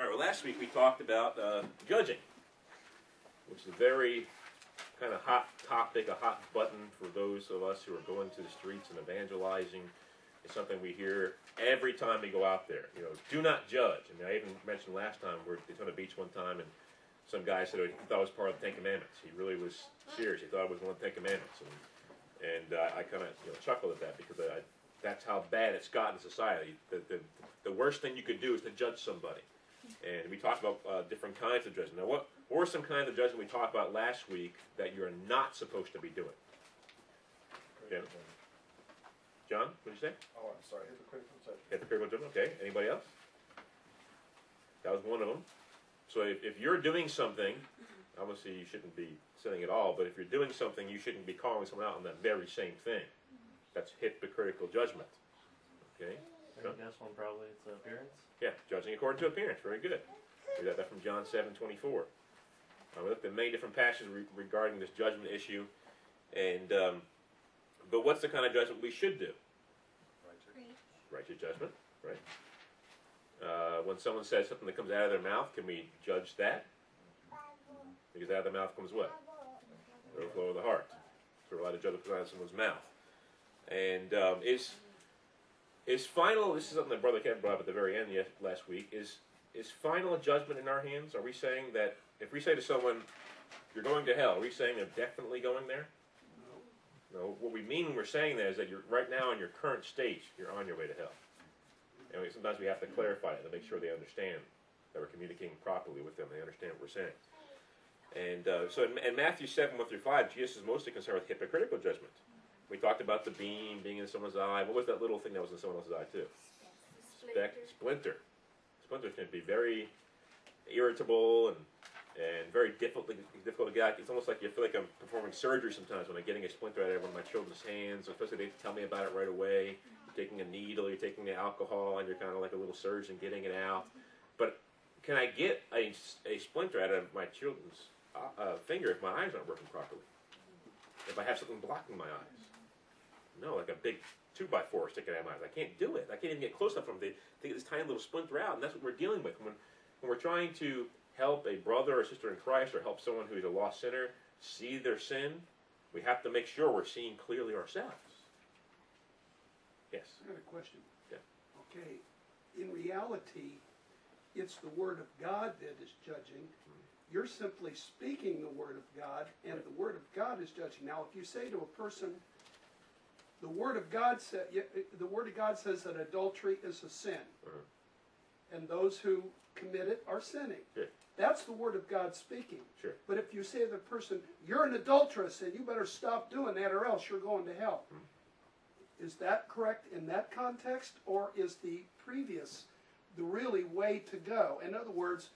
All right, well, last week we talked about uh, judging, which is a very kind of hot topic, a hot button for those of us who are going to the streets and evangelizing. It's something we hear every time we go out there. You know, do not judge. I mean, I even mentioned last time we were at Daytona Beach one time, and some guy said he thought it was part of the Ten Commandments. He really was serious. He thought it was one of the Ten Commandments, and and uh, I kind of you know chuckled at that because I, that's how bad it's gotten in society. The, the the worst thing you could do is to judge somebody. And we talked about uh, different kinds of judgment. Now, what, what were some kinds of judgment we talked about last week that you're not supposed to be doing? Yeah. John, what did you say? Oh, I'm sorry, hypocritical judgment. Hypocritical judgment. Okay. Anybody else? That was one of them. So if, if you're doing something, obviously you shouldn't be sinning at all. But if you're doing something, you shouldn't be calling someone out on that very same thing. That's hypocritical judgment. Okay. I think this one probably it's appearance. Yeah, judging according to appearance. Very good. We got that from John seven twenty four. Uh, we looked at many different passages re- regarding this judgment issue, and um, but what's the kind of judgment we should do? Righteous. Righteous judgment, right? Uh, when someone says something that comes out of their mouth, can we judge that? Because out of the mouth comes what? The overflow of the heart. So we're allowed to judge what comes out of someone's mouth. And um, is is final? This is something that Brother Kevin brought up at the very end yes, last week. Is is final judgment in our hands? Are we saying that if we say to someone, "You're going to hell," are we saying they're definitely going there? No. What we mean when we're saying that is that you're right now in your current state, you're on your way to hell. And we, sometimes we have to clarify it to make sure they understand that we're communicating properly with them. They understand what we're saying. And uh, so in, in Matthew 7, 1 through 5, Jesus is mostly concerned with hypocritical judgment. We talked about the beam being in someone's eye. What was that little thing that was in someone else's eye, too? Splinter. Splinter can be very irritable and and very difficult difficult to get. It's almost like you feel like I'm performing surgery sometimes when I'm getting a splinter out of one of my children's hands. Especially they tell me about it right away. You're taking a needle, you're taking the alcohol, and you're kind of like a little surgeon getting it out. But can I get a, a splinter out of my children's uh, uh, finger if my eyes aren't working properly? If I have something blocking my eyes? No, like a big two by four sticking out of my eyes. I can't do it. I can't even get close enough from them to get this tiny little splinter out, and that's what we're dealing with when when we're trying to help a brother or sister in Christ or help someone who is a lost sinner see their sin. We have to make sure we're seeing clearly ourselves. Yes. I got a question. Yeah. Okay, in reality, it's the Word of God that is judging. Mm-hmm. You're simply speaking the Word of God, and the Word of God is judging. Now, if you say to a person, the Word of God said, eh, the Word of God says that adultery is a sin, Uh-huh. and those who commit it are sinning. That's the Word of God speaking. Sure. But if you say to the person, you're an adulteress, and you better stop doing that, or else you're going to hell. Mm-hmm. Is that correct in that context, or is the previous the really way to go? In other words,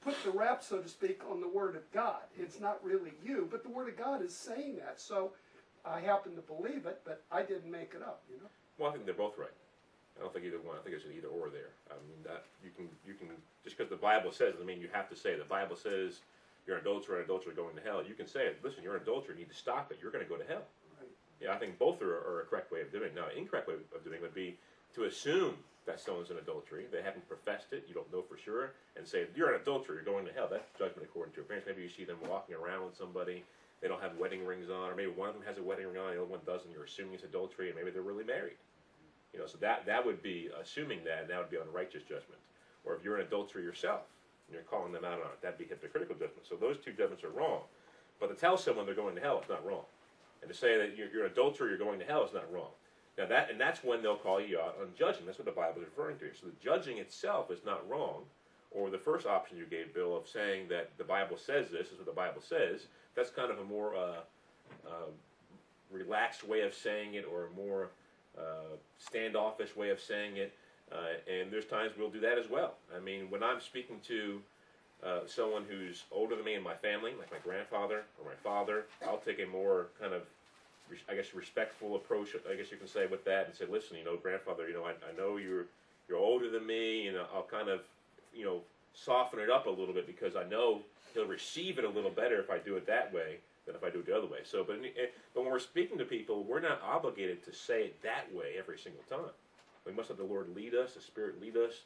put the rap, so to speak, on the Word of God. It's mm-hmm. not really you, but the Word of God is saying that. So I happen to believe it, but I didn't make it up, you know? Well, I think they're both right. I don't think either one. I think it's an either or there. I mean, that you can you can just because the Bible says doesn't mean you have to say. The Bible says you're an adulterer, an adulterer going to hell. You can say it. Listen, you're an adulterer. You need to stop it. You're going to go to hell. Right. Yeah, I think both are, are a correct way of doing it. Now, an incorrect way of doing it would be to assume that someone's an adultery. They haven't professed it. You don't know for sure, and say you're an adulterer. You're going to hell. That's judgment according to appearance. Maybe you see them walking around with somebody. They don't have wedding rings on, or maybe one of them has a wedding ring on, the other one doesn't. You're assuming it's adultery, and maybe they're really married. You know, so that that would be assuming that, and that would be unrighteous judgment. Or if you're an adulterer yourself, and you're calling them out on it, that'd be hypocritical judgment. So those two judgments are wrong. But to tell someone they're going to hell is not wrong. And to say that you're, you're an adulterer, you're going to hell is not wrong. Now that and that's when they'll call you out on judging. That's what the Bible is referring to. So the judging itself is not wrong. Or the first option you gave, Bill, of saying that the Bible says this is what the Bible says. That's kind of a more uh, uh, relaxed way of saying it, or a more uh, standoffish way of saying it. Uh, and there's times we'll do that as well. I mean, when I'm speaking to uh, someone who's older than me in my family, like my grandfather or my father, I'll take a more kind of, I guess, respectful approach. I guess you can say with that, and say, listen, you know, grandfather, you know, I, I know you're you're older than me, and I'll kind of, you know, soften it up a little bit because I know he'll receive it a little better if I do it that way than if I do it the other way. So, but eh, but when we're speaking to people, we're not obligated to say it that way every single time. We must let the Lord lead us, the Spirit lead us,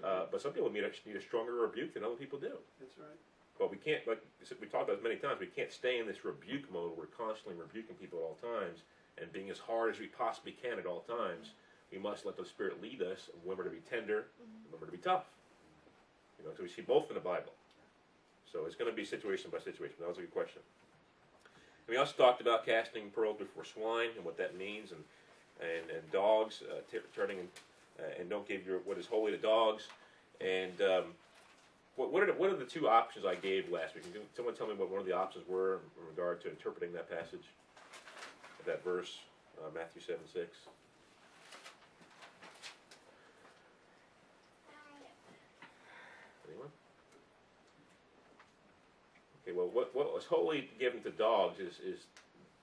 That's Uh, but some people need a, need a stronger rebuke than other people do. That's right. But we can't, like we talked about many times, we can't stay in this rebuke mode. Where we're constantly rebuking people at all times and being as hard as we possibly can at all times. We must let the Spirit lead us when we're to be tender and when we're to be tough. You know, so we see both in the Bible. So it's going to be situation by situation. That was a good question. And we also talked about casting pearls before swine and what that means, and and, and dogs uh, turning and, uh, and don't give your what is holy to dogs. And um, what what are the, what are the two options I gave last week? Can someone tell me what one of the options were in regard to interpreting that passage, that verse, uh, Matthew seven six? Anyone? Okay, well, what, what was holy given to dogs is, is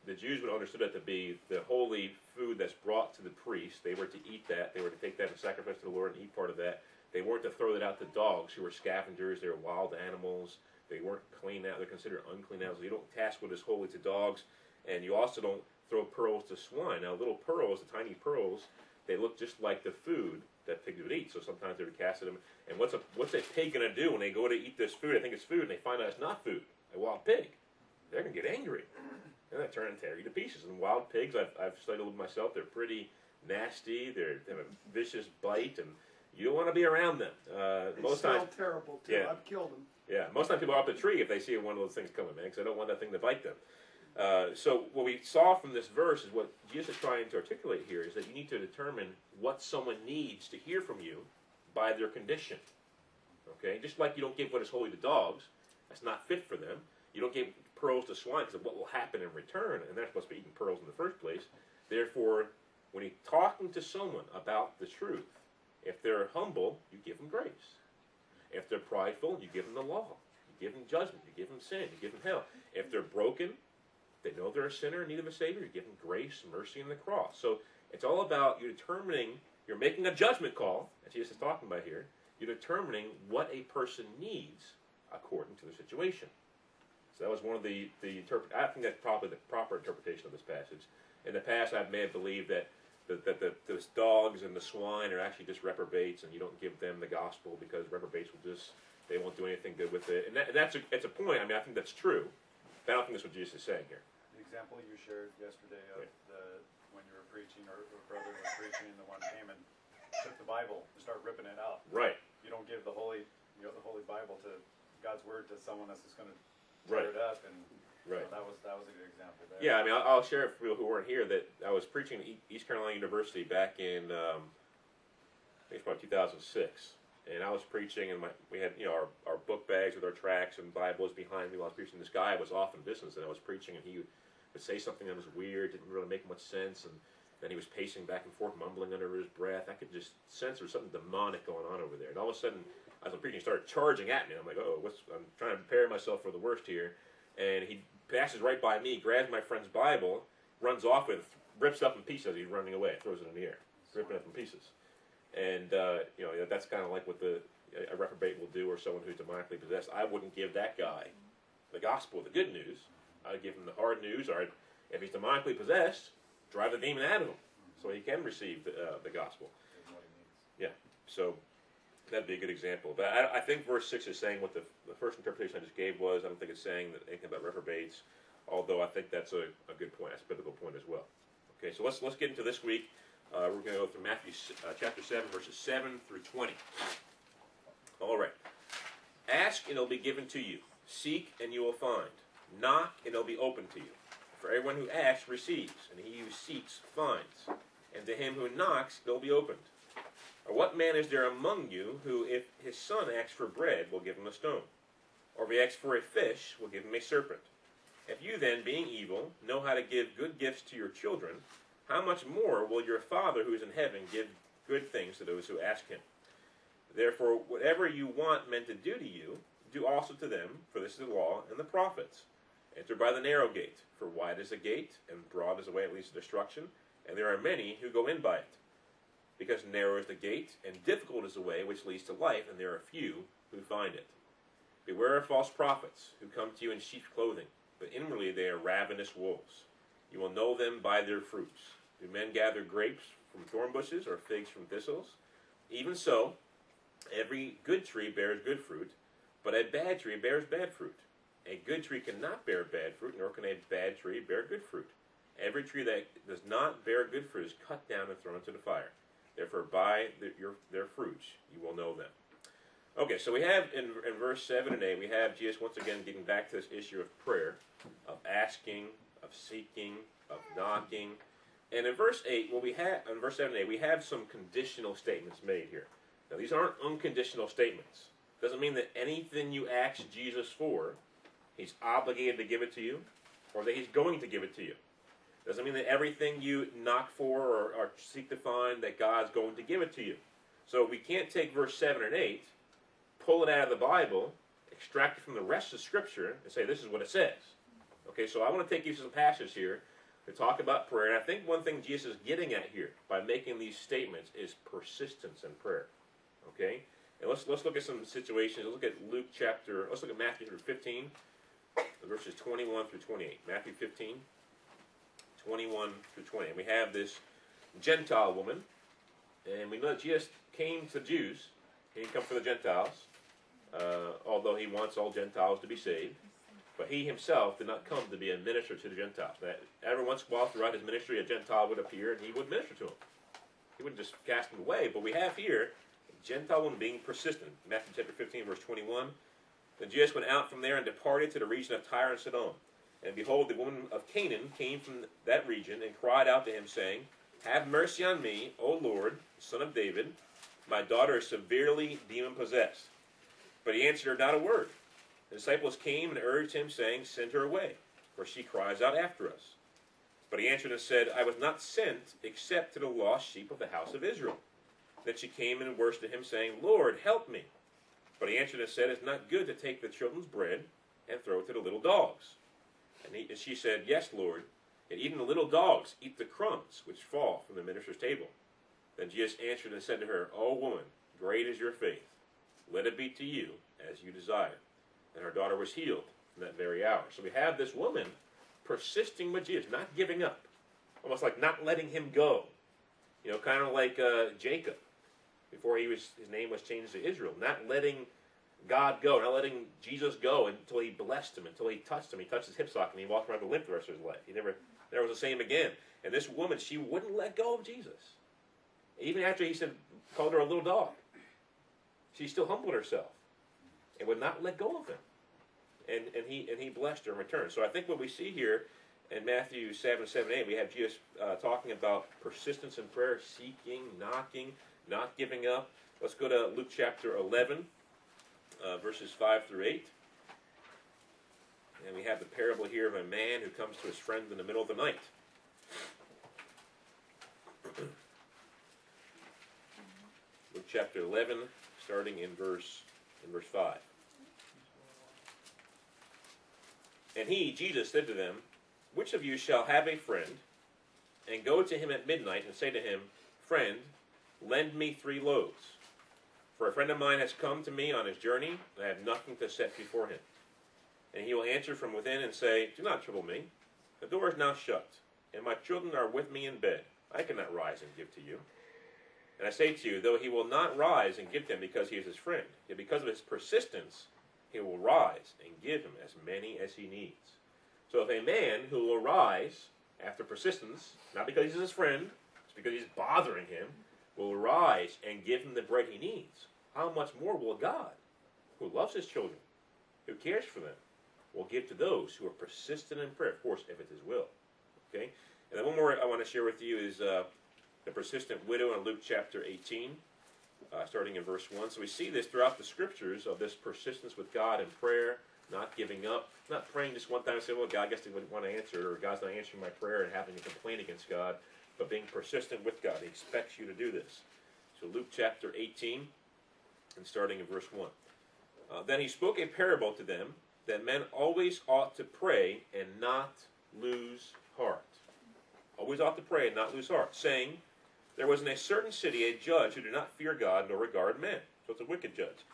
the Jews would understood it to be the holy food that's brought to the priest. They were to eat that. They were to take that and sacrifice to the Lord and eat part of that. They weren't to throw that out to dogs who were scavengers. They were wild animals. They weren't clean out. They're considered unclean animals. You don't task what is holy to dogs, and you also don't throw pearls to swine. Now, little pearls, the tiny pearls, they look just like the food that pigs would eat. So sometimes they would cast at them. And what's a what's a pig gonna do when they go to eat this food? I think it's food, and they find out it's not food. A wild pig. They're gonna get angry. And gonna turn and tear you to pieces. And wild pigs, I've, I've studied with myself. They're pretty nasty. They're, they have a vicious bite, and you don't want to be around them. Uh, They most smell times, terrible too. Yeah. I've killed them. yeah, most times people are up the tree if they see one of those things coming, man, because they don't want that thing to bite them. Uh, so what we saw from this verse is what Jesus is trying to articulate here is that you need to determine what someone needs to hear from you by their condition. Okay, just like you don't give what is holy to dogs, that's not fit for them. You don't give pearls to swine because of what will happen in return, and they're supposed to be eating pearls in the first place. Therefore, when you're talking to someone about the truth, if they're humble, you give them grace. If they're prideful, you give them the law. You give them judgment. You give them sin. You give them hell. If they're broken, they know they're a sinner in need of a Savior. You give them grace, mercy, and the cross. So it's all about you determining, you're making a judgment call, as Jesus is talking about here. You're determining what a person needs according to the situation. So that was one of the, the interpret. I think that's probably the proper interpretation of this passage. In the past, I may have believed that that, that the, those dogs and the swine are actually just reprobates, and you don't give them the gospel because reprobates will just they won't do anything good with it. And, that, and that's a, it's a point. I mean, I think that's true. But I don't think that's what Jesus is saying here. The example you shared yesterday of the, when you were preaching, or a brother was preaching, and the one came and took the Bible and started ripping it out. Right. You don't give the holy, you know, the holy Bible to God's word to someone that's just gonna Right. tear it up, and Right. so that was, that was a good example there. Yeah, I mean, I'll, I'll share it for people who weren't here that I was preaching at East Carolina University back in, um, I think it's about 2006. And I was preaching, and my, we had, you know, our, our book bags with our tracts and Bibles behind me while I was preaching. This guy was off in business, and I was preaching, and he would, would say something that was weird, didn't really make much sense, and then he was pacing back and forth, mumbling under his breath. I could just sense there was something demonic going on over there. And all of a sudden, as I'm preaching, started charging at me. I'm like, oh, what's? I'm trying to prepare myself for the worst here. And he passes right by me, grabs my friend's Bible, runs off with, it, rips up in pieces he's running away, throws it in the air, ripping it up in pieces. And uh, you know that's kind of like what the a reprobate will do, or someone who's demonically possessed. I wouldn't give that guy the gospel, the good news. I'd give him the hard news, or I'd, if he's demonically possessed, drive the demon out of him, so he can receive the, uh, the gospel. Needs. So that'd be a good example. But I, I think verse six is saying what the, the first interpretation I just gave was. I don't think it's saying that anything about reprobates, although I think that's a, a good point. That's a biblical point as well. Okay, so let's let's get into this week. Uh, we're going to go through Matthew uh, chapter seven, verses seven through twenty. All right. Ask and it'll be given to you. Seek and you will find. Knock and it'll be open to you. For everyone who asks receives, and he who seeks finds. And to him who knocks it'll be opened. Or what man is there among you who, if his son asks for bread, will give him a stone? Or if he asks for a fish, will give him a serpent? If you then, being evil, know how to give good gifts to your children, how much more will your Father who is in heaven give good things to those who ask him? Therefore, whatever you want men to do to you, do also to them, for this is the law and the prophets. Enter by the narrow gate, for wide is the gate, and broad is the way that leads to destruction, and there are many who go in by it. Because narrow is the gate, and difficult is the way which leads to life, and there are few who find it. Beware of false prophets, who come to you in sheep's clothing, but inwardly they are ravenous wolves. You will know them by their fruits. Do men gather grapes from thorn bushes, or figs from thistles? Even so, Every good tree bears good fruit, but a bad tree bears bad fruit. A good tree cannot bear bad fruit, nor can a bad tree bear good fruit. Every tree that does not bear good fruit is cut down and thrown into the fire. Therefore, by the, your, their fruits you will know them. Okay, so we have in, in verse 7 and 8, we have Jesus once again getting back to this issue of prayer, of asking, of seeking, of knocking. And in verse 8, well, we have, in verse 7 and 8, we have some conditional statements made here. Now, these aren't unconditional statements. Doesn't mean that anything you ask Jesus for, he's obligated to give it to you, or that he's going to give it to you. Doesn't mean that everything you knock for or, or seek to find that God's going to give it to you. So we can't take verse 7 and 8, pull it out of the Bible, extract it from the rest of Scripture, and say this is what it says. Okay, so I want to take you to some passages here to talk about prayer. And I think one thing Jesus is getting at here by making these statements is persistence in prayer. Okay? And let's let's look at some situations. Let's look at Luke chapter, let's look at Matthew 15, verses 21 through 28. Matthew 15, 21 through 20. And we have this Gentile woman, and we know that Jesus came to Jews. He didn't come for the Gentiles, uh, although he wants all Gentiles to be saved. But he himself did not come to be a minister to the Gentiles. That every once in a while throughout his ministry, a Gentile would appear and he would minister to him. He wouldn't just cast him away. But we have here a Gentile woman being persistent. Matthew chapter 15, verse 21. Then Jesus went out from there and departed to the region of Tyre and Sidon. And behold, the woman of Canaan came from that region and cried out to him, saying, Have mercy on me, O Lord, son of David. My daughter is severely demon possessed. But he answered her not a word. The disciples came and urged him, saying, Send her away, for she cries out after us. But he answered and said, I was not sent except to the lost sheep of the house of Israel. Then she came and worshipped him, saying, Lord, help me. But he answered and said, It's not good to take the children's bread and throw it to the little dogs. And, he, and she said, Yes, Lord, and even the little dogs eat the crumbs which fall from the minister's table. Then Jesus answered and said to her, O woman, great is your faith. Let it be to you as you desire. And her daughter was healed in that very hour. So we have this woman persisting with Jesus, not giving up, almost like not letting him go. You know, kind of like uh, Jacob before he was his name was changed to Israel, not letting God go, not letting Jesus go until he blessed him, until he touched him. He touched his hip socket and he walked around with a limp the rest of his life. He never, never was the same again. And this woman, she wouldn't let go of Jesus. Even after he said, called her a little dog, she still humbled herself and would not let go of him. And, and he and he blessed her in return. So I think what we see here in Matthew 7, 7, 8, we have Jesus uh, talking about persistence in prayer, seeking, knocking, not giving up. Let's go to Luke chapter 11, uh, verses 5 through 8. And we have the parable here of a man who comes to his friend in the middle of the night. Luke chapter 11, starting in verse in verse 5. And he, Jesus, said to them, Which of you shall have a friend, and go to him at midnight, and say to him, Friend, lend me three loaves? For a friend of mine has come to me on his journey, and I have nothing to set before him. And he will answer from within and say, Do not trouble me. The door is now shut, and my children are with me in bed. I cannot rise and give to you. And I say to you, though he will not rise and give them because he is his friend, yet because of his persistence, he will rise and give him as many as he needs. So if a man who will rise after persistence, not because he's his friend, it's because he's bothering him, will rise and give him the bread he needs, how much more will God, who loves his children, who cares for them, will give to those who are persistent in prayer, of course, if it's his will. Okay? And then one more I want to share with you is uh, the persistent widow in Luke chapter 18, uh, starting in verse 1. So we see this throughout the scriptures of this persistence with God in prayer, not giving up, not praying just one time and saying, well, God, I guess they wouldn't want to answer, or God's not answering my prayer and having a complaint against God, but being persistent with God. He expects you to do this. So Luke chapter 18, and starting in verse 1. Uh, then he spoke a parable to them that men always ought to pray and not lose heart. Always ought to pray and not lose heart, saying, There was in a certain city a judge who did not fear God nor regard men. So it's a wicked judge.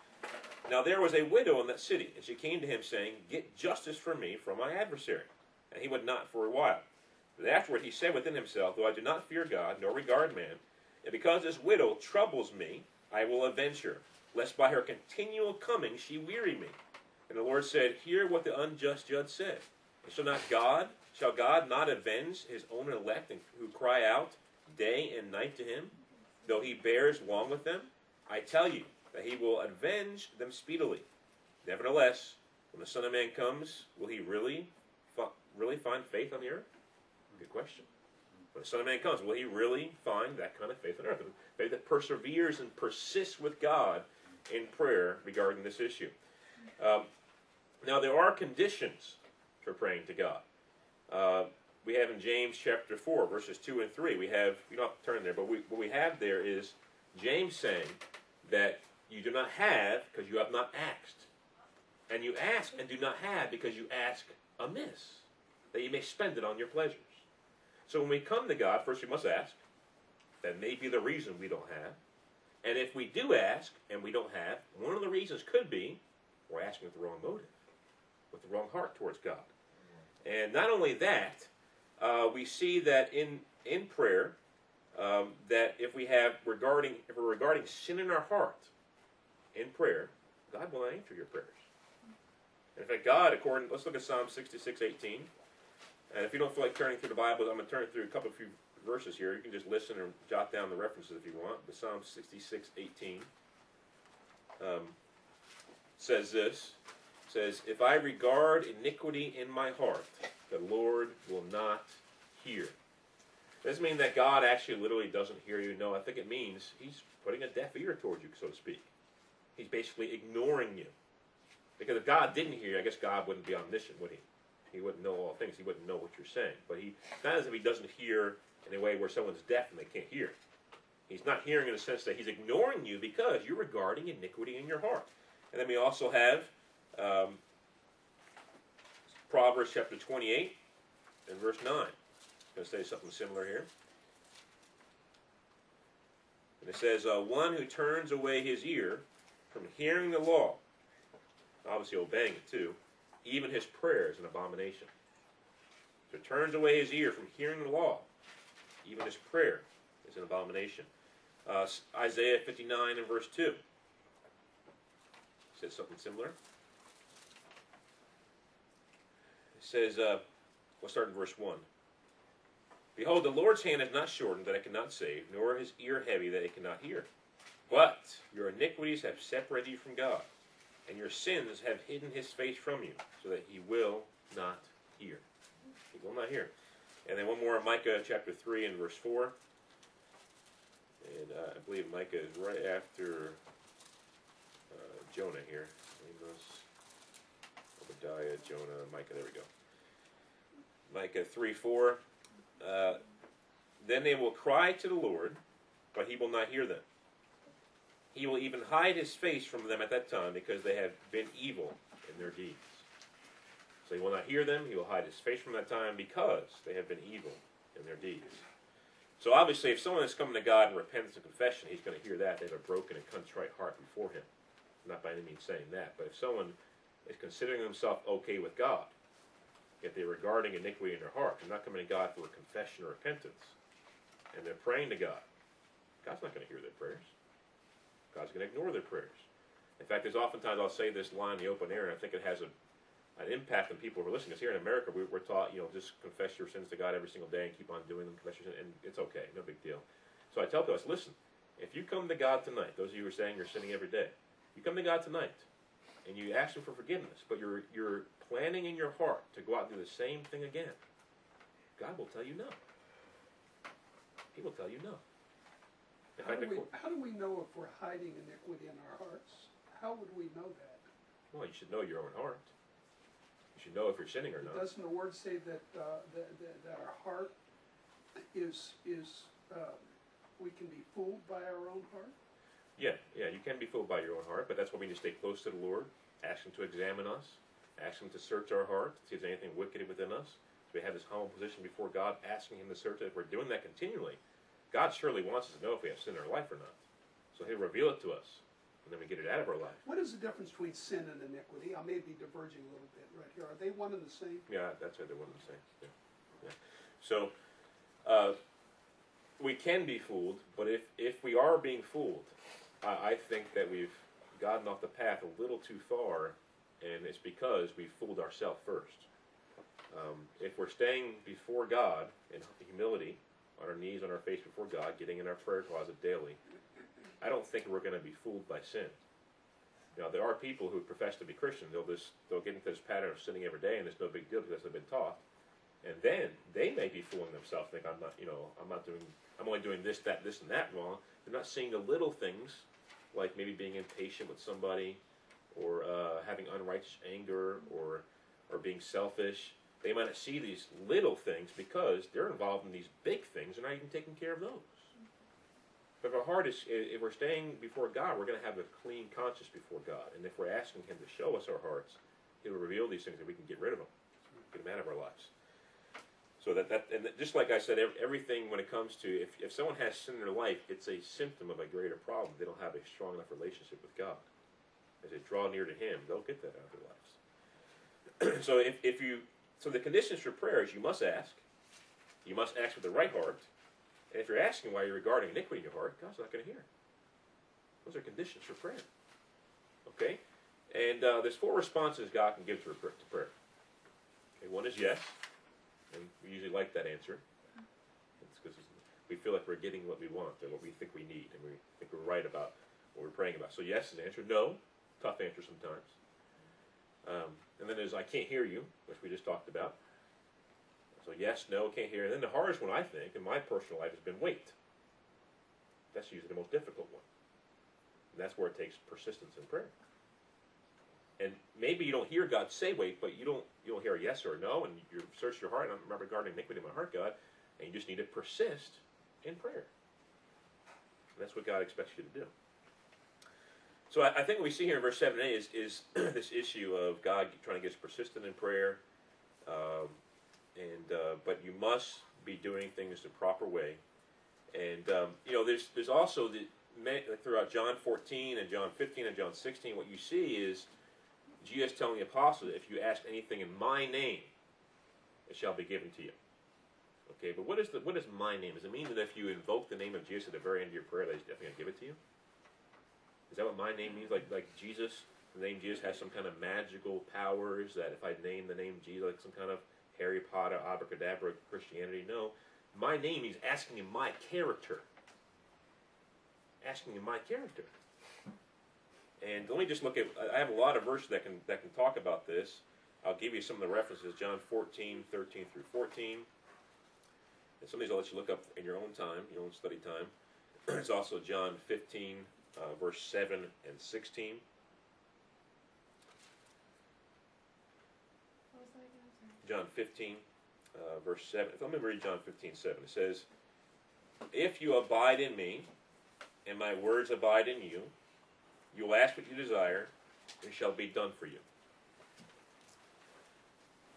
Now there was a widow in that city, and she came to him, saying, Get justice for me from my adversary. And he would not for a while. But afterward he said within himself, Though I do not fear God nor regard man, and because this widow troubles me, I will avenge her, lest by her continual coming she weary me. And the Lord said, Hear what the unjust judge said. And shall not God, shall God not avenge his own elect who cry out day and night to him, though he bears long with them? I tell you that he will avenge them speedily. Nevertheless, when the Son of Man comes, will he really, really find faith on the earth? Good question. When the Son of Man comes, will he really find that kind of faith on earth? Faith that perseveres and persists with God in prayer regarding this issue. Um, now, there are conditions for praying to God. Uh, we have in James chapter 4, verses 2 and 3, we have, you don't have to turn there, but we, what we have there is James saying that you do not have because you have not asked. And you ask and do not have because you ask amiss, that you may spend it on your pleasures. So when we come to God, first we must ask. That may be the reason we don't have. And if we do ask and we don't have, one of the reasons could be we're asking with the wrong motive, with the wrong heart towards God. And not only that, uh, we see that in in prayer um, that if we have regarding if we're regarding sin in our heart in prayer, God will not answer your prayers. In fact, God, according let's look at Psalm sixty six eighteen. And if you don't feel like turning through the Bible, I'm going to turn through a couple of few verses here. You can just listen and jot down the references if you want. But Psalm 66, 18 um, says this. Says, If I regard iniquity in my heart, the Lord will not hear. Doesn't mean that God actually literally doesn't hear you. No, I think it means He's putting a deaf ear towards you, so to speak. He's basically ignoring you. Because if God didn't hear you, I guess God wouldn't be omniscient, would He? He wouldn't know all things. He wouldn't know what you're saying. But he not as if he doesn't hear in a way where someone's deaf and they can't hear. He's not hearing in the sense that he's ignoring you because you're regarding iniquity in your heart. And then we also have um, Proverbs chapter 28 and verse 9. I'm going to say something similar here. And it says, uh, One who turns away his ear from hearing the law, obviously obeying it too, even his prayer is an abomination. So turns away his ear from hearing the law, even his prayer is an abomination. Uh, Isaiah 59 and verse 2 says something similar. It says, uh, we'll start in verse 1. Behold, the Lord's hand is not shortened that it cannot save, nor his ear heavy that it cannot hear. But your iniquities have separated you from God, and your sins have hidden his face from you, so that he will not hear. He will not hear. And then one more, Micah chapter 3 and verse 4. And uh, I believe Micah is right after uh, Jonah here. Amos, Obadiah, Jonah, Micah, there we go. Micah 3 4. Uh, then they will cry to the Lord, but he will not hear them. He will even hide his face from them at that time because they have been evil in their deeds. So he will not hear them. He will hide his face from that time because they have been evil in their deeds. So obviously, if someone is coming to God in repentance and confession, he's going to hear that. They have a broken and contrite heart before him. I'm not by any means saying that. But if someone is considering themselves okay with God, yet they're regarding iniquity in their heart, they're not coming to God for a confession or repentance, and they're praying to God, God's not going to hear their prayers. God's going to ignore their prayers. In fact, there's oftentimes I'll say this line in the open air, and I think it has a, an impact on people who are listening. Because here in America, we, we're taught, you know, just confess your sins to God every single day and keep on doing them, confess your sins, and it's okay, no big deal. So I tell people, I listen, if you come to God tonight, those of you who are saying you're sinning every day, you come to God tonight, and you ask Him for forgiveness, but you're you're planning in your heart to go out and do the same thing again. God will tell you no. He will tell you no. In How fact, do we, how do we know if we're hiding iniquity in our hearts? How would we know that? well, you should know your own heart. You should know if you're sinning or not. Doesn't the word say that, uh, that, that, that our heart is, is, uh, we can be fooled by our own heart? Yeah, yeah, you can be fooled by your own heart, but that's why we need to stay close to the Lord, ask Him to examine us, ask Him to search our heart, see if there's anything wicked within us. So we have this humble position before God, asking Him to search it. If we're doing that continually, God surely wants us to know if we have sin in our life or not. So He'll reveal it to us, and then we get it out of our life. What is the difference between sin and iniquity? I may be diverging a little bit right here. Are they one and the same? Yeah, that's what they wanted to say. Yeah. Yeah. So, uh, we can be fooled, but if, if we are being fooled, I, I think that we've gotten off the path a little too far, and it's because we fooled ourselves first. Um, if we're staying before God in humility, on our knees, on our face before God, getting in our prayer closet daily, I don't think we're going to be fooled by sin. Now, there are people who profess to be Christian. They'll just they'll get into this pattern of sinning every day, and it's no big deal because they've been taught. And then they may be fooling themselves, think I'm not, you know, I'm not doing, I'm only doing this, that, this, and that wrong. They're not seeing the little things, like maybe being impatient with somebody, or uh, having unrighteous anger, or or being selfish. They might not see these little things because they're involved in these big things and not even taking care of those. But if our heart is, if we're staying before God, we're going to have a clean conscience before God. And if we're asking Him to show us our hearts, He will reveal these things and we can get rid of them, get them out of our lives. So that, that and just like I said, everything when it comes to if, if someone has sin in their life, it's a symptom of a greater problem. They don't have a strong enough relationship with God. As they draw near to Him, they'll get that out of their lives. so if, if you so the conditions for prayer is you must ask, you must ask with the right heart, and if you're asking why you're regarding iniquity in your heart, God's not going to hear. Those are conditions for prayer. Okay, and uh, there's four responses God can give to, prayer. Okay, one is yes, and we usually like that answer. It's because we feel like we're getting what we want or what we think we need, and we think we're right about what we're praying about. So yes is the answer. No, tough answer sometimes. Um, and then there's I can't hear you, which we just talked about. So yes, no, can't hear. And then the hardest one I think in my personal life has been wait. That's usually the most difficult one. And that's where it takes persistence in prayer. And maybe you don't hear God say wait, but you don't you don't hear a yes or a no, and you search your heart. I'm regarding iniquity in my heart, God, and you just need to persist in prayer. And that's what God expects you to do. So I, I think what we see here in verse seven and eight is is this issue of God trying to get us persistent in prayer, um, and uh, but you must be doing things the proper way. And um, you know, there's there's also the throughout John 14 and John 15 and John 16, what you see is Jesus telling the apostles, if you ask anything in my name, it shall be given to you. Okay, but what is the what is my name? Does it mean that if you invoke the name of Jesus at the very end of your prayer, that he's definitely gonna give it to you? Is that what my name means? Like like Jesus, the name Jesus has some kind of magical powers that if I name the name Jesus, like some kind of Harry Potter, abracadabra Christianity? No. My name means asking in my character. Asking in my character. And let me just look at. I have a lot of verses that can that can talk about this. I'll give you some of the references: John 14, 13 through 14. And some of these I'll let you look up in your own time, your own study time. it's also John 15, uh, verse 7 and 16. What was that again? Sorry. John 15, uh, verse 7. If I'm going to read John 15, 7. It says, If you abide in me, and my words abide in you, you will ask what you desire, and it shall be done for you.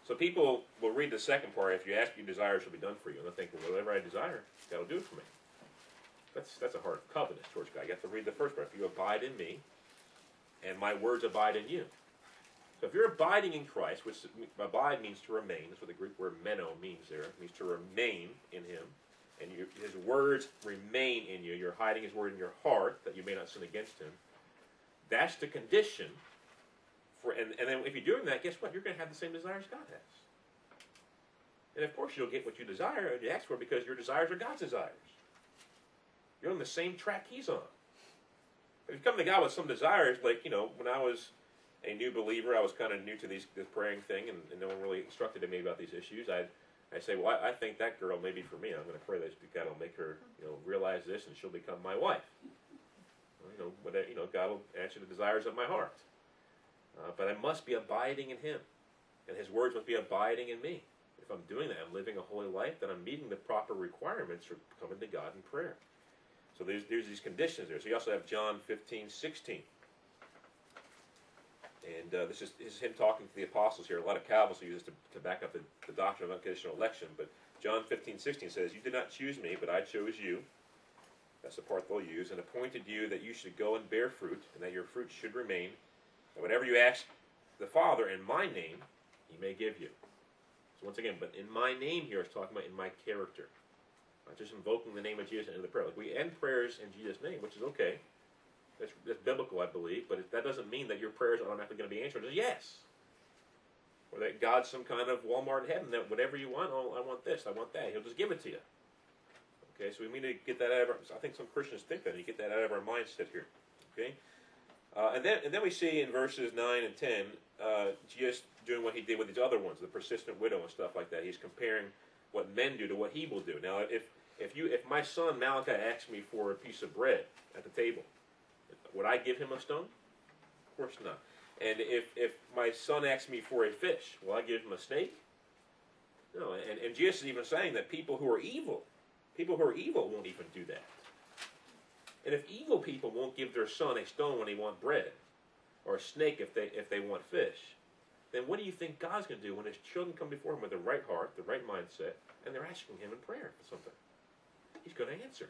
So people will read the second part, if you ask what you desire, it shall be done for you. And they'll think, well, whatever I desire, God will do it for me. That's, that's a hard covenant towards God. You have to read the first part. If you abide in me, and my words abide in you. So if you're abiding in Christ, which abide means to remain, that's what the Greek word meno means there. It means to remain in Him. And you, His words remain in you. You're hiding His word in your heart that you may not sin against Him. That's the condition for, and, and then if you're doing that, guess what? You're going to have the same desires God has. And of course, you'll get what you desire and you ask for because your desires are God's desires. You're on the same track He's on. If you come to God with some desires, like, you know, when I was a new believer, I was kind of new to these, this praying thing, and, and no one really instructed me about these issues. I I say, well, I, I think that girl may be for me. I'm going to pray that God will make her, you know, realize this, and she'll become my wife. Well, you know, but you know, God will answer the desires of my heart. Uh, but I must be abiding in Him, and His words must be abiding in me. If I'm doing that, I'm living a holy life, then I'm meeting the proper requirements for coming to God in prayer. So there's, there's these conditions there. So you also have John 15, 16. And uh, this, is, this is him talking to the apostles here. A lot of Calvinists use this to, to back up the, the doctrine of unconditional election. But John 15, 16 says, You did not choose me, but I chose you. That's the part they'll use. And appointed you that you should go and bear fruit, and that your fruit should remain. And whatever you ask the Father in my name, he may give you. So once again, but in my name here is talking about in my character. Just invoking the name of Jesus into the prayer. Like we end prayers in Jesus' name, which is okay. That's, that's biblical, I believe, but that doesn't mean that your prayers are automatically going to be answered as yes. Or that God's some kind of Walmart in heaven that whatever you want, oh, I want this, I want that. He'll just give it to you. Okay, so we need to get that out of our. I think some Christians think that. You get that out of our mindset here. Okay, uh, and then and then we see in verses nine and ten, uh, Jesus doing what he did with these other ones, the persistent widow and stuff like that. He's comparing what men do to what he will do. Now, if if you if my son Malachi asks me for a piece of bread at the table, would I give him a stone? Of course not. And if if my son asks me for a fish, will I give him a snake? No. And and Jesus is even saying that people who are evil, people who are evil, won't even do that. And if evil people won't give their son a stone when they want bread, or a snake if they if they want fish, then what do you think God's going to do when His children come before Him with the right heart, the right mindset, and they're asking Him in prayer for something? He's going to answer.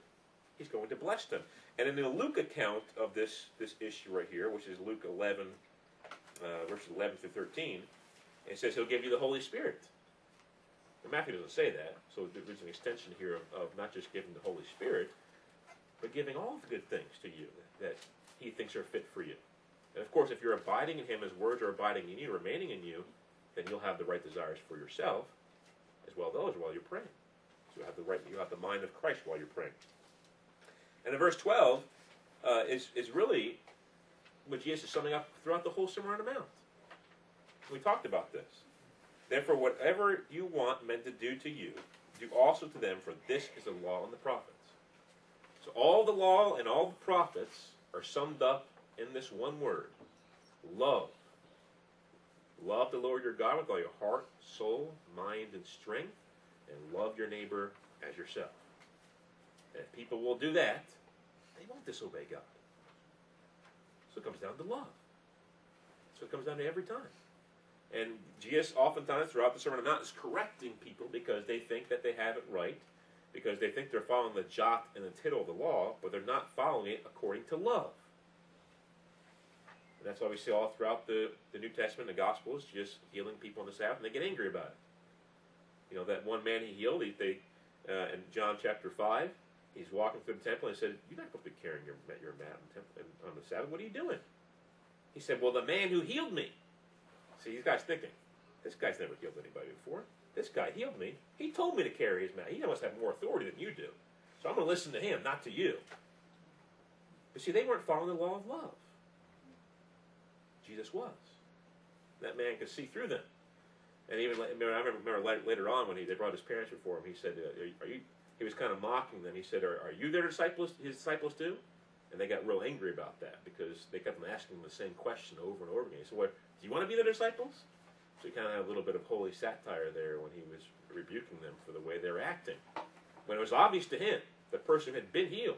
He's going to bless them. And in the Luke account of this this issue right here, which is Luke 11, uh, verses 11 through 13, it says He'll give you the Holy Spirit. Now, Matthew doesn't say that, so there's an extension here of, of not just giving the Holy Spirit, but giving all the good things to you that, He thinks are fit for you. And of course, if you're abiding in Him, His words are abiding in you, remaining in you, then you'll have the right desires for yourself, as well as those while you're praying. You have the right, you have the mind of Christ while you're praying. And in verse 12 uh, is is really what Jesus is summing up throughout the whole Sermon on the Mount. We talked about this. Therefore, whatever you want men to do to you, do also to them, for this is the law and the prophets. So all the law and all the prophets are summed up in this one word love. Love the Lord your God with all your heart, soul, mind, and strength, and love your neighbor as yourself. And if people will do that, they won't disobey God. So it comes down to love. So it comes down to every time. And Jesus, oftentimes throughout the Sermon on the Mount, is correcting people because they think that they have it right, because they think they're following the jot and the tittle of the law, but they're not following it according to love. And that's why we see all throughout the, the New Testament, the Gospels, just healing people on the Sabbath, and they get angry about it. You know, that one man he healed, he, they, uh, in John chapter 5, he's walking through the temple and he said, You're not supposed to be carrying your, your mat on the Sabbath. What are you doing? He said, Well, the man who healed me. See, these guys thinking, This guy's never healed anybody before. This guy healed me. He told me to carry his mat. He must have more authority than you do. So I'm going to listen to him, not to you. But see, they weren't following the law of love. Jesus was. That man could see through them. And even I remember, remember later on when he, they brought his parents before him, he said, "Are you?" He was kind of mocking them. He said, "Are, are you their disciples? His disciples too?" And they got real angry about that because they kept on asking the same question over and over again. He said, "What? Do you want to be their disciples?" So he kind of had a little bit of holy satire there when he was rebuking them for the way they're acting. When it was obvious to him the person had been healed,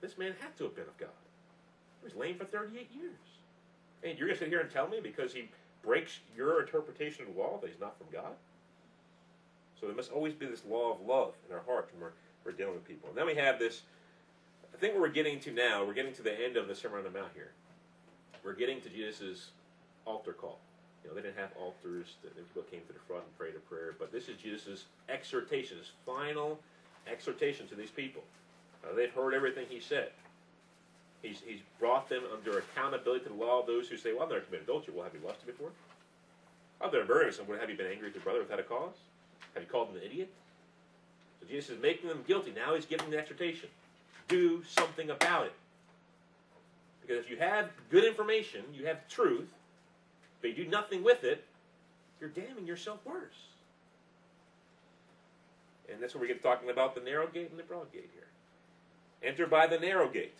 this man had to have been of God. He was lame for 38 years. And you're going to sit here and tell me because he breaks your interpretation of the law that he's not from God? So there must always be this law of love in our hearts when we're, we're dealing with people. And then we have this, I think we're getting to now, we're getting to the end of the Sermon on the Mount here. We're getting to Jesus' altar call. You know, they didn't have altars, the people came to the front and prayed a prayer, but this is Jesus' exhortation, his final exhortation to these people. Uh, they've heard everything he said. He's, he's brought them under accountability to the law those who say, Well, I've never committed adultery. Well, have you lusted before? I've never murdered someone. Have you been angry with your brother without a cause? Have you called him an idiot? So Jesus is making them guilty. Now he's giving the exhortation. Do something about it. Because if you have good information, you have truth, but you do nothing with it, you're damning yourself worse. And that's where we get talking about the narrow gate and the broad gate here. Enter by the narrow gate.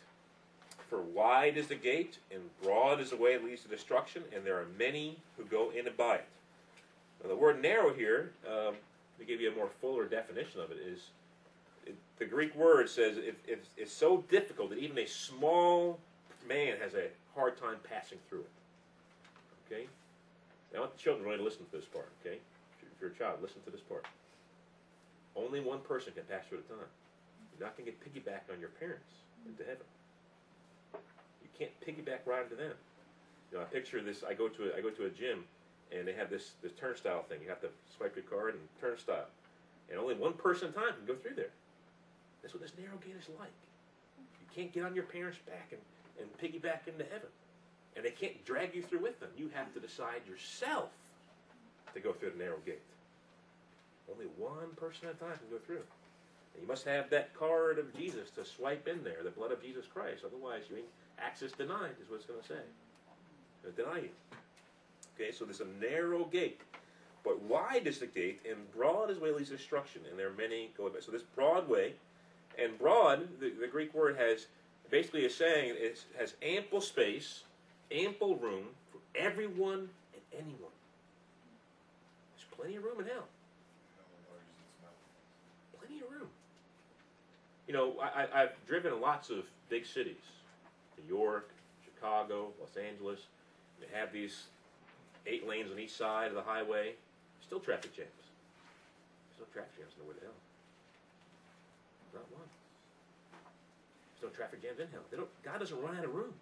For wide is the gate, and broad is the way that leads to destruction, and there are many who go in and by it. Now, the word narrow here, um, to give you a more fuller definition of it, is it, the Greek word says it, it's, it's so difficult that even a small man has a hard time passing through it. Okay? Now, I want the children really to listen to this part, okay? If you're a child, listen to this part. Only one person can pass through at a time. You're not going to get piggybacked on your parents into heaven can't piggyback right into them. You know, I picture this. I go to a, I go to a gym, and they have this this turnstile thing. You have to swipe your card and turnstile, and only one person at a time can go through there. That's what this narrow gate is like. You can't get on your parents' back and and piggyback into heaven. And they can't drag you through with them. You have to decide yourself to go through the narrow gate. Only one person at a time can go through. And you must have that card of Jesus to swipe in there, the blood of Jesus Christ. Otherwise, you ain't access denied, is what it's going to say. It's going to deny you. Okay, so there's a narrow gate. But wide is the gate, and broad is way leads destruction, and there are many go about. So this broad way, and broad, the, the Greek word has basically is saying it has ample space, ample room for everyone and anyone. There's plenty of room in hell. Plenty of room. You know, I, I've driven in lots of big cities, York, Chicago, Los Angeles. They have these eight lanes on each side of the highway. Still traffic jams. There's no traffic jams nowhere to hell. Not one. There's no traffic jams in hell. God doesn't run out of room.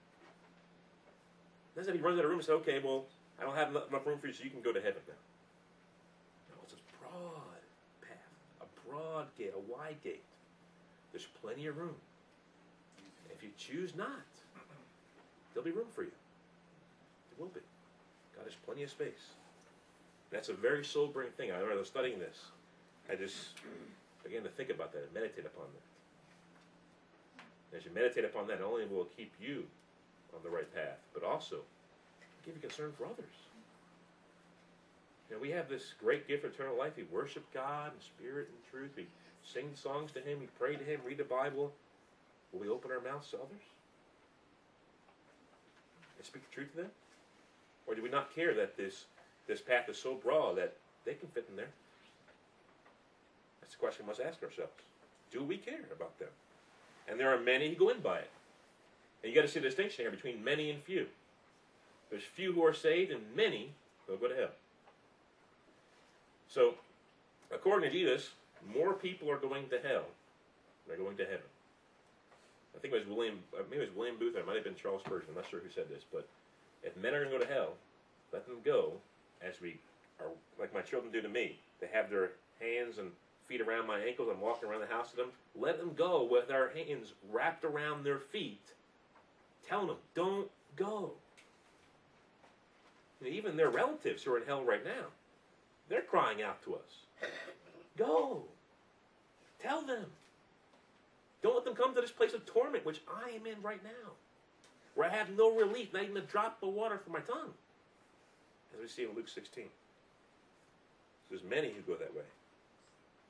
Doesn't he runs out of room and says, okay, well, I don't have enough enough room for you, so you can go to heaven now. No, it's a broad path, a broad gate, a wide gate. There's plenty of room. If you choose not, there'll be room for you. There will be. God has plenty of space. That's a very sobering thing. I remember studying this. I just began to think about that and meditate upon that. As you meditate upon that, not only will it keep you on the right path, but also give you concern for others. You know, we have this great gift of eternal life. We worship God in spirit and truth. We sing songs to Him. We pray to Him. Read the Bible. Will we open our mouths to others and speak the truth to them? Or do we not care that this this path is so broad that they can fit in there? That's the question we must ask ourselves. Do we care about them? And there are many who go in by it. And you got to see the distinction here between many and few. There's few who are saved, and many who will go to hell. So, according to Jesus, more people are going to hell than are going to heaven. I think it was William, uh, maybe it was William Booth, or it might have been Charles Spurgeon. I'm not sure who said this, but if men are going to go to hell, let them go as we are, like my children do to me. They have their hands and feet around my ankles. I'm walking around the house with them. Let them go with our hands wrapped around their feet, telling them, don't go. Know, even their relatives who are in hell right now, they're crying out to us. Go. Tell them. Don't let them come to this place of torment, which I am in right now, where I have no relief, not even a drop of water for my tongue. As we see in Luke 16. There's many who go that way.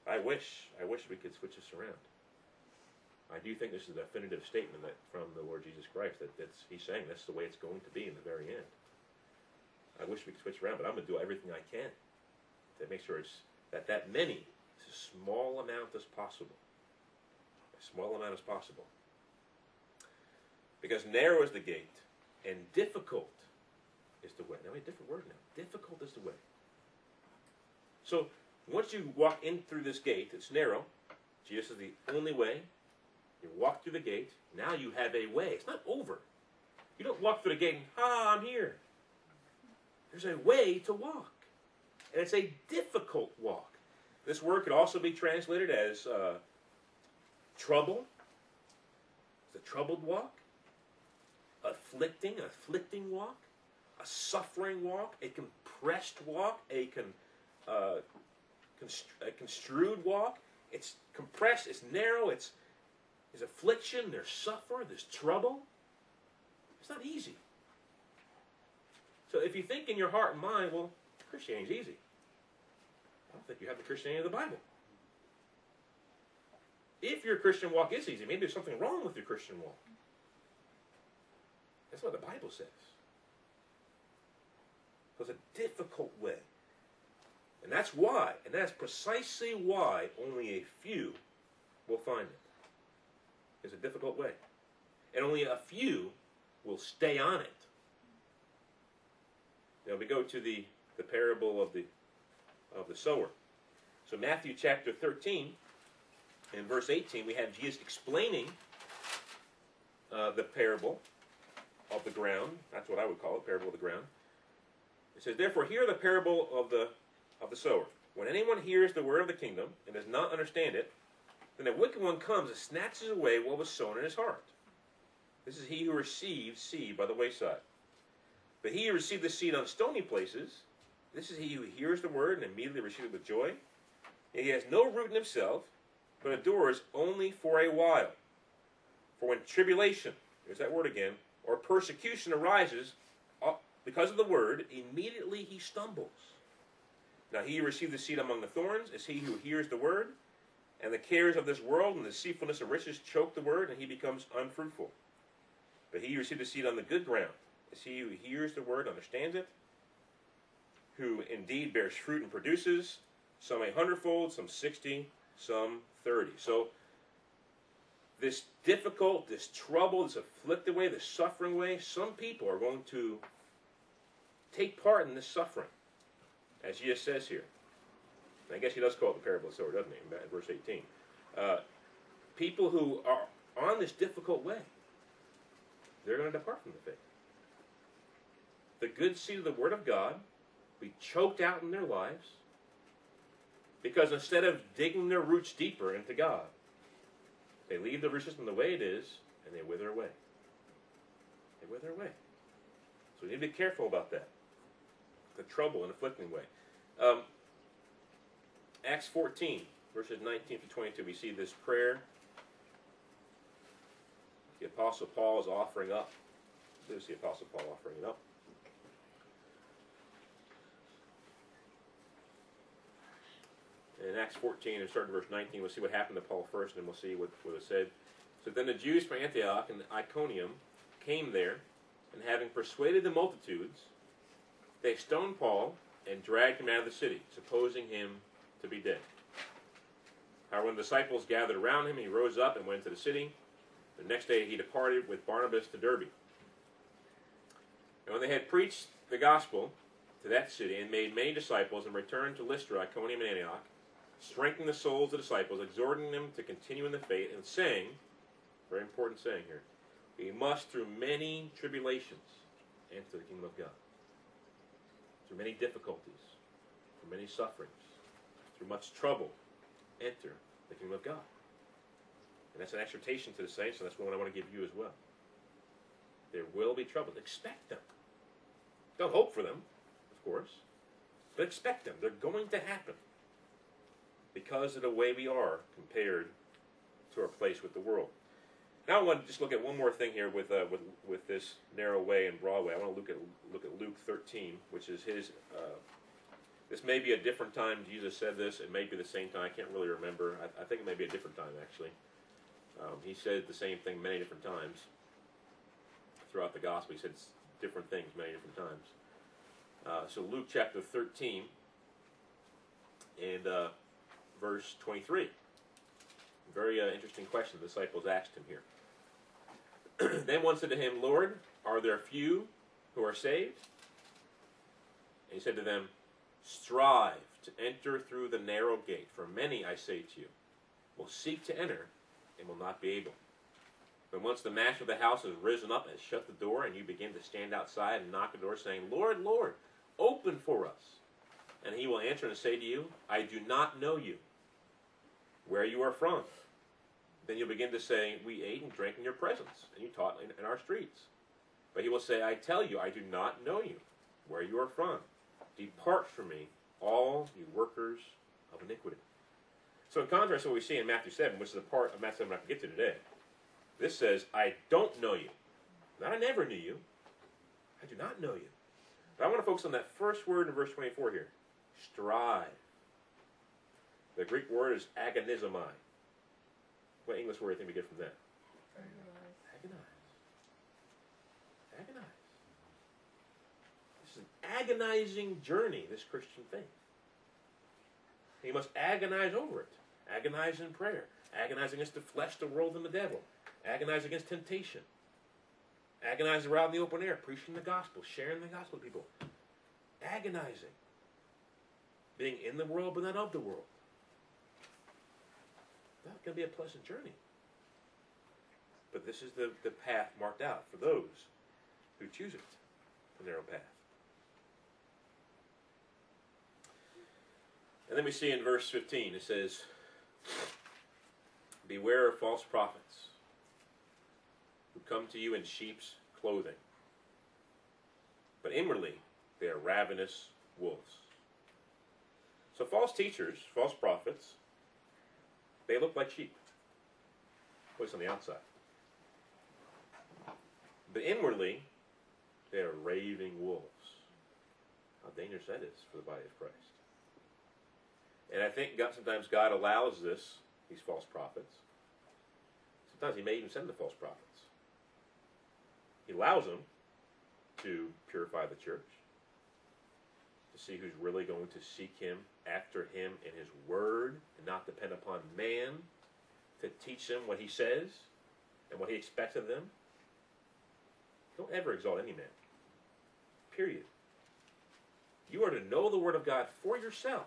I wish, I wish we could switch this around. I do think this is a definitive statement that from the Lord Jesus Christ that that's, he's saying that's the way it's going to be in the very end. I wish we could switch around, but I'm going to do everything I can to make sure it's that that many is a small amount as possible. Small amount as possible. Because narrow is the gate, and difficult is the way. Now, a different word now. Difficult is the way. So, once you walk in through this gate, it's narrow. Jesus is the only way. You walk through the gate. Now you have a way. It's not over. You don't walk through the gate and, ah, I'm here. There's a way to walk. And it's a difficult walk. This word could also be translated as uh, trouble. It's a troubled walk. Afflicting, afflicting walk. A suffering walk. A compressed walk. A con, uh, constr- a construed walk. It's compressed. It's narrow. It's there's affliction. There's suffer. There's trouble. It's not easy. So if you think in your heart and mind, well, Christianity's easy. I don't think you have the Christianity of the Bible. If your Christian walk is easy, maybe there's something wrong with your Christian walk. That's what the Bible says. So it's a difficult way. And that's why, and that's precisely why only a few will find it. It's a difficult way. And only a few will stay on it. Now we go to the, the parable of the of the sower. So Matthew chapter 13, in verse 18, we have Jesus explaining uh, the parable of the ground. That's what I would call it, parable of the ground. It says, Therefore, hear the parable of the of the sower. When anyone hears the word of the kingdom and does not understand it, then the wicked one comes and snatches away what was sown in his heart. This is he who receives seed by the wayside. But he who received the seed on stony places, this is he who hears the word and immediately receives it with joy. And he has no root in himself, but endures only for a while. For when tribulation, there's that word again, or persecution arises uh, because of the word, immediately he stumbles. Now he who received the seed among the thorns is he who hears the word, and the cares of this world and the deceitfulness of riches choke the word, and he becomes unfruitful. But he who received the seed on the good ground is he who hears the word, understands it, who indeed bears fruit and produces, some a hundredfold, some sixty, some thirty. So this difficult, this trouble, this afflicted way, this suffering way, some people are going to take part in this suffering, as Jesus says here. I guess he does call it the parable of the sower, doesn't he, in verse 18. Uh, people who are on this difficult way, they're going to depart from the faith. The good seed of the Word of God be choked out in their lives because instead of digging their roots deeper into God, they leave the root system the way it is and they wither away. They wither away. So we need to be careful about that. The trouble and afflicting way. Um, Acts 14, verses 19 to 22, we see this prayer. The Apostle Paul is offering up. There's the Apostle Paul offering it up. In Acts 14, and start in verse 19, we'll see what happened to Paul first, and then we'll see what, what was said. So then the Jews from Antioch and Iconium came there, and having persuaded the multitudes, they stoned Paul and dragged him out of the city, supposing him to be dead. However, when the disciples gathered around him, he rose up and went to the city. The next day he departed with Barnabas to Derbe. And when they had preached the gospel to that city and made many disciples and returned to Lystra, Iconium, and Antioch, strengthening the souls of the disciples, exhorting them to continue in the faith, and saying, very important saying here, we must through many tribulations enter the kingdom of God. Through many difficulties, through many sufferings, through much trouble, enter the kingdom of God. And that's an exhortation to the saints, and that's one I want to give you as well. There will be trouble. Expect them. Don't hope for them, of course, but expect them. They're going to happen because of the way we are compared to our place with the world. Now I want to just look at one more thing here with uh, with with this narrow way and broad way. I want to look at look at Luke 13, which is his. Uh, this may be a different time Jesus said this. It may be the same time. I can't really remember. I, I think it may be a different time actually. Um, he said the same thing many different times throughout the gospel. He said different things many different times. Uh, so Luke chapter 13 and uh, verse 23. Very uh, interesting question the disciples asked him here. then one said to him, Lord, are there few who are saved? And he said to them, Strive to enter through the narrow gate, for many, I say to you, will seek to enter and will not be able. But once the master of the house has risen up and shut the door, and you begin to stand outside and knock at the door, saying, Lord, Lord, open for us. And he will answer and say to you, I do not know you, where you are from. Then you'll begin to say, We ate and drank in your presence, and you taught in, in our streets. But he will say, I tell you, I do not know you, where you are from. Depart from me, all you workers of iniquity. So, in contrast to what we see in Matthew 7, which is a part of Matthew 7 I can get to today, this says, I don't know you. Not I never knew you. I do not know you. But I want to focus on that first word in verse 24 here strive. The Greek word is agonizomai. What English word do you think we get from that? Agonize. Agonize. This is an agonizing journey, this Christian faith. You must agonize over it. Agonize in prayer. Agonize against the flesh, the world, and the devil. Agonize against temptation. Agonize around the open air, preaching the gospel, sharing the gospel with people. Agonizing. Being in the world, but not of the world. Not going to be a pleasant journey. But this is the, the path marked out for those who choose it, the narrow path. And then we see in verse 15, it says, Beware of false prophets who come to you in sheep's clothing, but inwardly they are ravenous wolves. So false teachers, false prophets, they look like sheep. At least on the outside. But inwardly, they are raving wolves. How dangerous that is for the body of Christ. And I think God, sometimes God allows this, these false prophets. Sometimes He may even send the false prophets. He allows them to purify the church, to see who's really going to seek Him, after Him in His Word, and not depend upon man to teach them what He says and what He expects of them. Don't ever exalt any man. Period. You are to know the Word of God for yourself.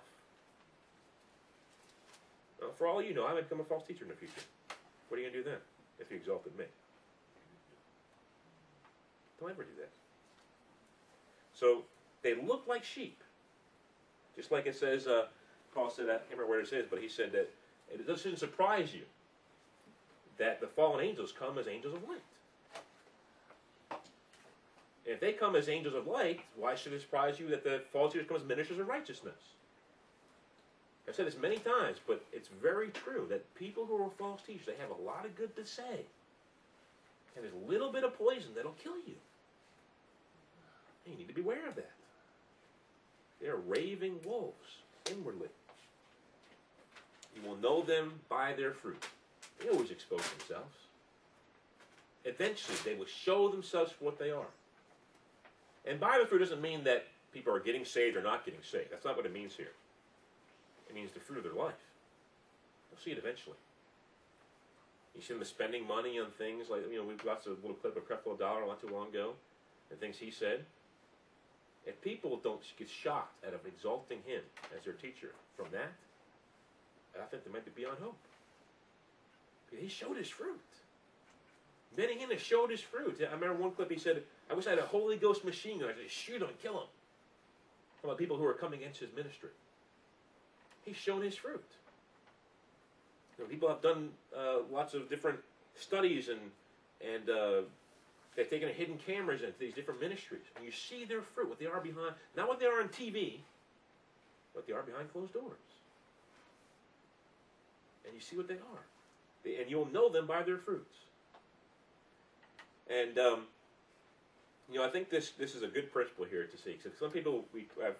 For all you know, I might become a false teacher in the future. What are you going to do then if you exalted me? Don't ever do that. So they look like sheep. Just like it says, uh, Paul said, I can't remember where it says, but he said that it doesn't surprise you that the fallen angels come as angels of light. If they come as angels of light, why should it surprise you that the false teachers come as ministers of righteousness? I've said this many times, but it's very true that people who are false teachers, they have a lot of good to say. And there's a little bit of poison that'll kill you. And you need to be aware of that. They are raving wolves inwardly. You will know them by their fruit. They always expose themselves. Eventually, they will show themselves for what they are. And by the fruit doesn't mean that people are getting saved or not getting saved. That's not what it means here. It means the fruit of their life. You'll see it eventually. You see them spending money on things like, you know, we've got a little clip of Creflo Dollar not too long ago, and things he said. If people don't get shocked out of exalting him as their teacher from that, I think they might be beyond hope. He showed his fruit. Benny Hinn showed his fruit. I remember one clip he said, I wish I had a Holy Ghost machine gun. I could shoot him and kill him. From the people who are coming against his ministry. He's shown his fruit. You know, people have done uh, lots of different studies and and uh, they've taken hidden cameras into these different ministries. And you see their fruit, what they are behind, not what they are on TV, but they are behind closed doors. And you see what they are. They, and you'll know them by their fruits. And um, you know, I think this this is a good principle here to see. Because some people we have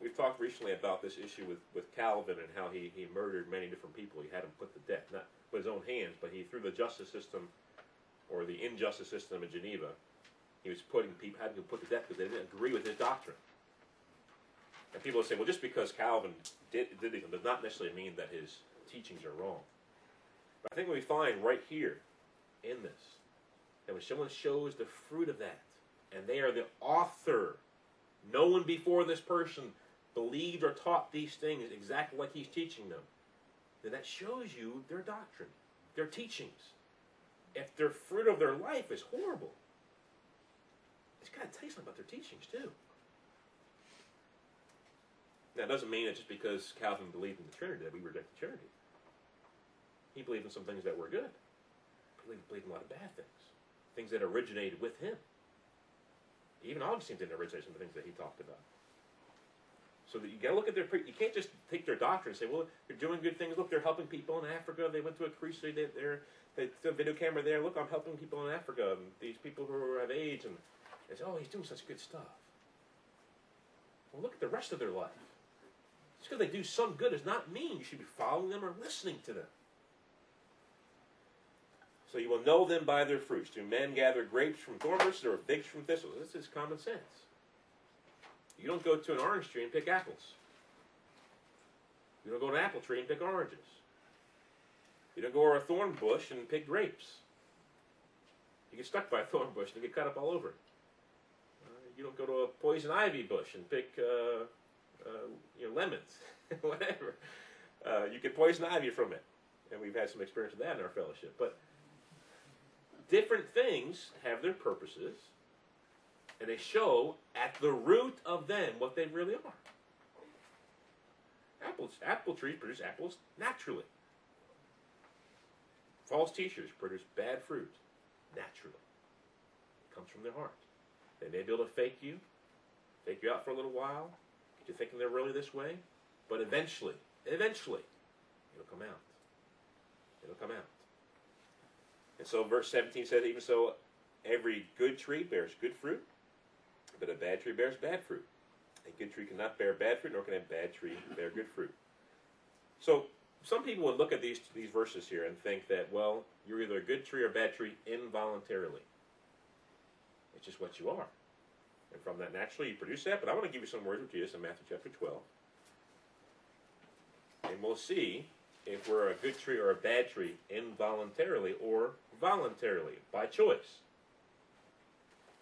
we've talked recently about this issue with, with Calvin and how he, he murdered many different people. He had them put to death, not with his own hands, but he through the justice system or the injustice system in Geneva, he was putting people having them put to death because they didn't agree with his doctrine. And people would say, well, just because Calvin did did these does not necessarily mean that his teachings are wrong. But I think what we find right here in this that when someone shows the fruit of that, and they are the author, no one before this person believed or taught these things exactly like he's teaching them, then that shows you their doctrine, their teachings. If their fruit of their life is horrible, it's got to tell something about their teachings too. Now, it doesn't mean that just because Calvin believed in the Trinity that we reject the Trinity. He believed in some things that were good. He believed in a lot of bad things, things that originated with him. Even Augustine didn't originate some of the things that he talked about. So that you got to look at their. You can't just take their doctrine and say, "Well, they're doing good things. Look, they're helping people in Africa. They went to a crusade. They, they're they a video camera there. Look, I'm helping people in Africa. And these people who have AIDS, and they say, "Oh, he's doing such good stuff." Well, look at the rest of their life. Just because they do some good does not mean you should be following them or listening to them. So you will know them by their fruits. Do men gather grapes from thorn bushes or figs from thistles? This is common sense. You don't go to an orange tree and pick apples. You don't go to an apple tree and pick oranges. You don't go to a thorn bush and pick grapes. You get stuck by a thorn bush and get cut up all over. Uh, you don't go to a poison ivy bush and pick uh, uh, you know, lemons, whatever. Uh, you get poison ivy from it. And we've had some experience with that in our fellowship. But different things have their purposes, and they show at the root of them what they really are. Apples, apple trees produce apples naturally. False teachers produce bad fruit naturally. It comes from their heart. They may be able to fake you, fake you out for a little while, get you thinking they're really this way, but eventually, eventually, it'll come out. It'll come out. And so verse 17 says, even so, every good tree bears good fruit, but a bad tree bears bad fruit. A good tree cannot bear bad fruit, nor can a bad tree bear good fruit. So some people would look at these these verses here and think that, well, you're either a good tree or a bad tree involuntarily. It's just what you are. And from that, naturally, you produce that. But I want to give you some words of Jesus in Matthew chapter 12. And we'll see if we're a good tree or a bad tree involuntarily or voluntarily, by choice.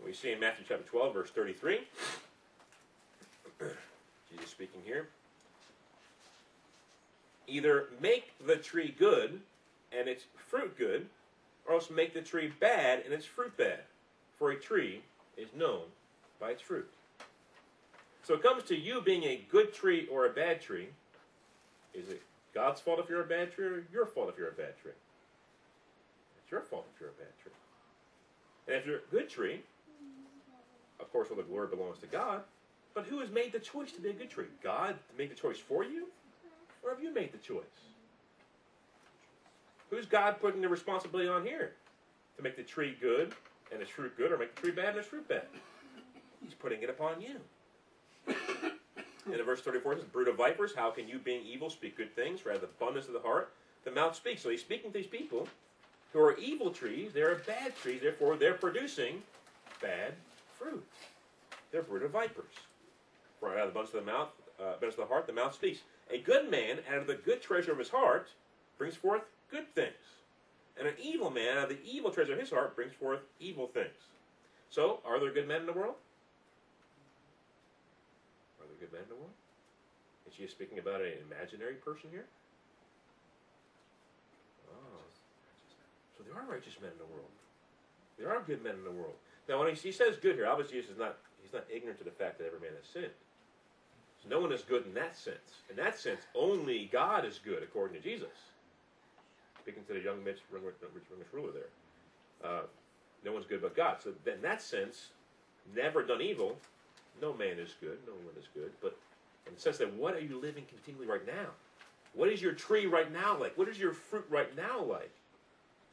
We see in Matthew chapter 12, verse 33. Jesus speaking here. Either make the tree good and its fruit good, or else make the tree bad and its fruit bad. For a tree is known by its fruit. So it comes to you being a good tree or a bad tree. Is it God's fault if you're a bad tree or your fault if you're a bad tree? It's your fault if you're a bad tree. And if you're a good tree, of course, all the glory belongs to God. But who has made the choice to be a good tree? God made the choice for you? Or have you made the choice? Who's God putting the responsibility on here? To make the tree good and its fruit good, or make the tree bad and its fruit bad? He's putting it upon you. And in verse 34 it says, Brood of vipers, how can you, being evil, speak good things? For out of the abundance of the heart, the mouth speaks. So he's speaking to these people who are evil trees. They're bad trees, therefore they're producing bad fruit. They're brood of vipers. For out of the abundance of the mouth, uh, abundance of the heart, the mouth speaks. A good man, out of the good treasure of his heart, brings forth good things. And an evil man, out of the evil treasure of his heart, brings forth evil things. So, are there good men in the world? Are there good men in the world? Is she speaking about an imaginary person here? Oh. So there are righteous men in the world. There are good men in the world. Now, when he, says good here, obviously Jesus is not he's not ignorant to the fact that every man has sinned. So no one is good in that sense. In that sense, only God is good, according to Jesus. Speaking to the young rich, rich, rich ruler there. Uh, no one's good but God. So in that sense, never done evil, no man is good, no one is good. But in the sense that what are you living continually right now? What is your tree right now like? What is your fruit right now like?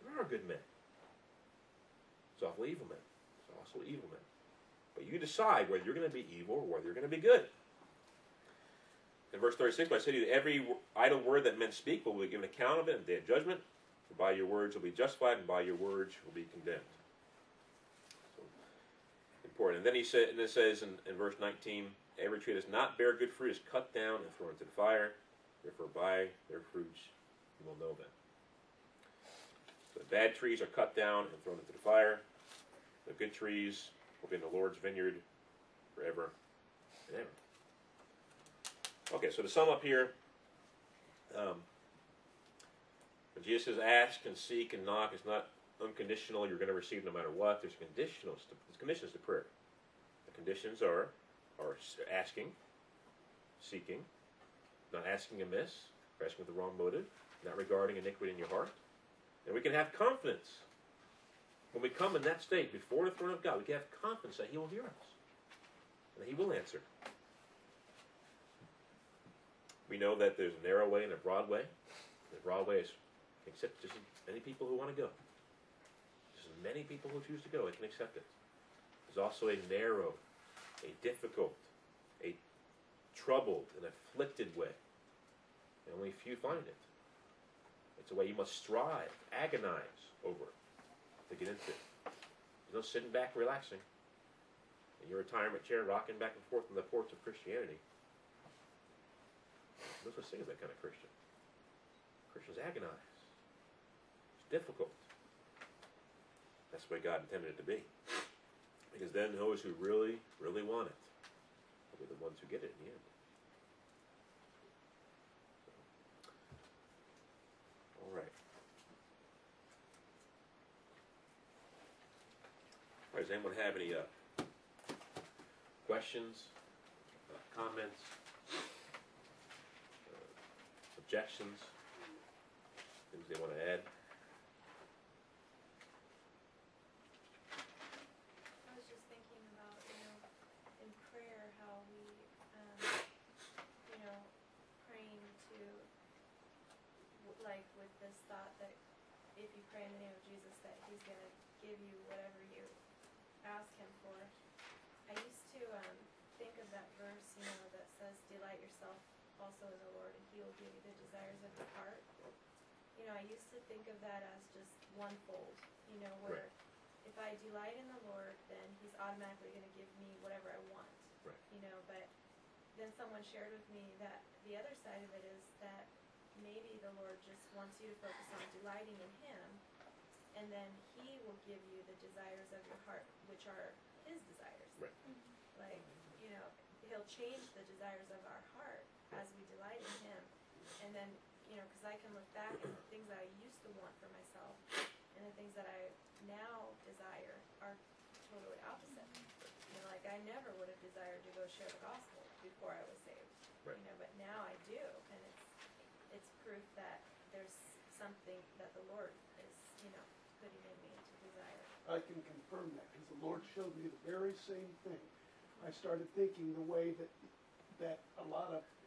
There are good men. There's awful evil men. There's also evil men. But you decide whether you're going to be evil or whether you're going to be good. In verse 36, but I say to you, every idle word that men speak will be given account of it in the day of judgment. For by your words will be justified, and by your words will be condemned. So, important. And then he said, and it says in, in verse 19, every tree that does not bear good fruit is cut down and thrown into the fire. Therefore, by their fruits you will know them. So the bad trees are cut down and thrown into the fire. The good trees will be in the Lord's vineyard forever and ever. Okay, so to sum up here, um, Jesus says ask and seek and knock, it's not unconditional. You're going to receive no matter what. There's conditionals. To, there's conditions to prayer. The conditions are are asking, seeking, not asking amiss, or asking with the wrong motive, not regarding iniquity in your heart, and we can have confidence when we come in that state before the throne of God. We can have confidence that He will hear us, and that He will answer. We know that there's a narrow way and a broad way. The broad way is accept just as many people who want to go. Just as many people who choose to go, they can accept it. There's also a narrow, a difficult, a troubled, and afflicted way. And only few find it. It's a way you must strive, agonize over to get into. There's no sitting back relaxing in your retirement chair, rocking back and forth on the porch of Christianity. No such thing as that kind of Christian. Christians agonize. It's difficult. That's the way God intended it to be. Because then those who really, really want it will be the ones who get it in the end. All right. All right, does anyone have any uh, questions, uh, comments, objections, things they want to add? like with this thought that if you pray in the name of Jesus, that He's gonna give you whatever you ask Him for. I used to um, think of that verse, you know, that says, "Delight yourself also in the Lord, and He will give you the desires of your heart." You know, I used to think of that as just one fold. You know, where if I delight in the Lord, then He's automatically gonna give me whatever I want. Right. You know, but then someone shared with me that the other side of it is that maybe the Lord just wants you to focus on delighting in Him, and then He will give you the desires of your heart, which are His desires. Right. Like, you know, He'll change the desires of our heart as we delight in Him, and then, you know, because I can look back at the things that I used to want for myself, and the things that I now desire are totally opposite. You know, like I never would have desired to go share the gospel before I was saved. Right. You know, but now I do, and it's it's proof that there's something that the Lord is, you know, putting in me to desire. I can confirm that, because the Lord showed me the very same thing. I started thinking the way that, that a lot of, I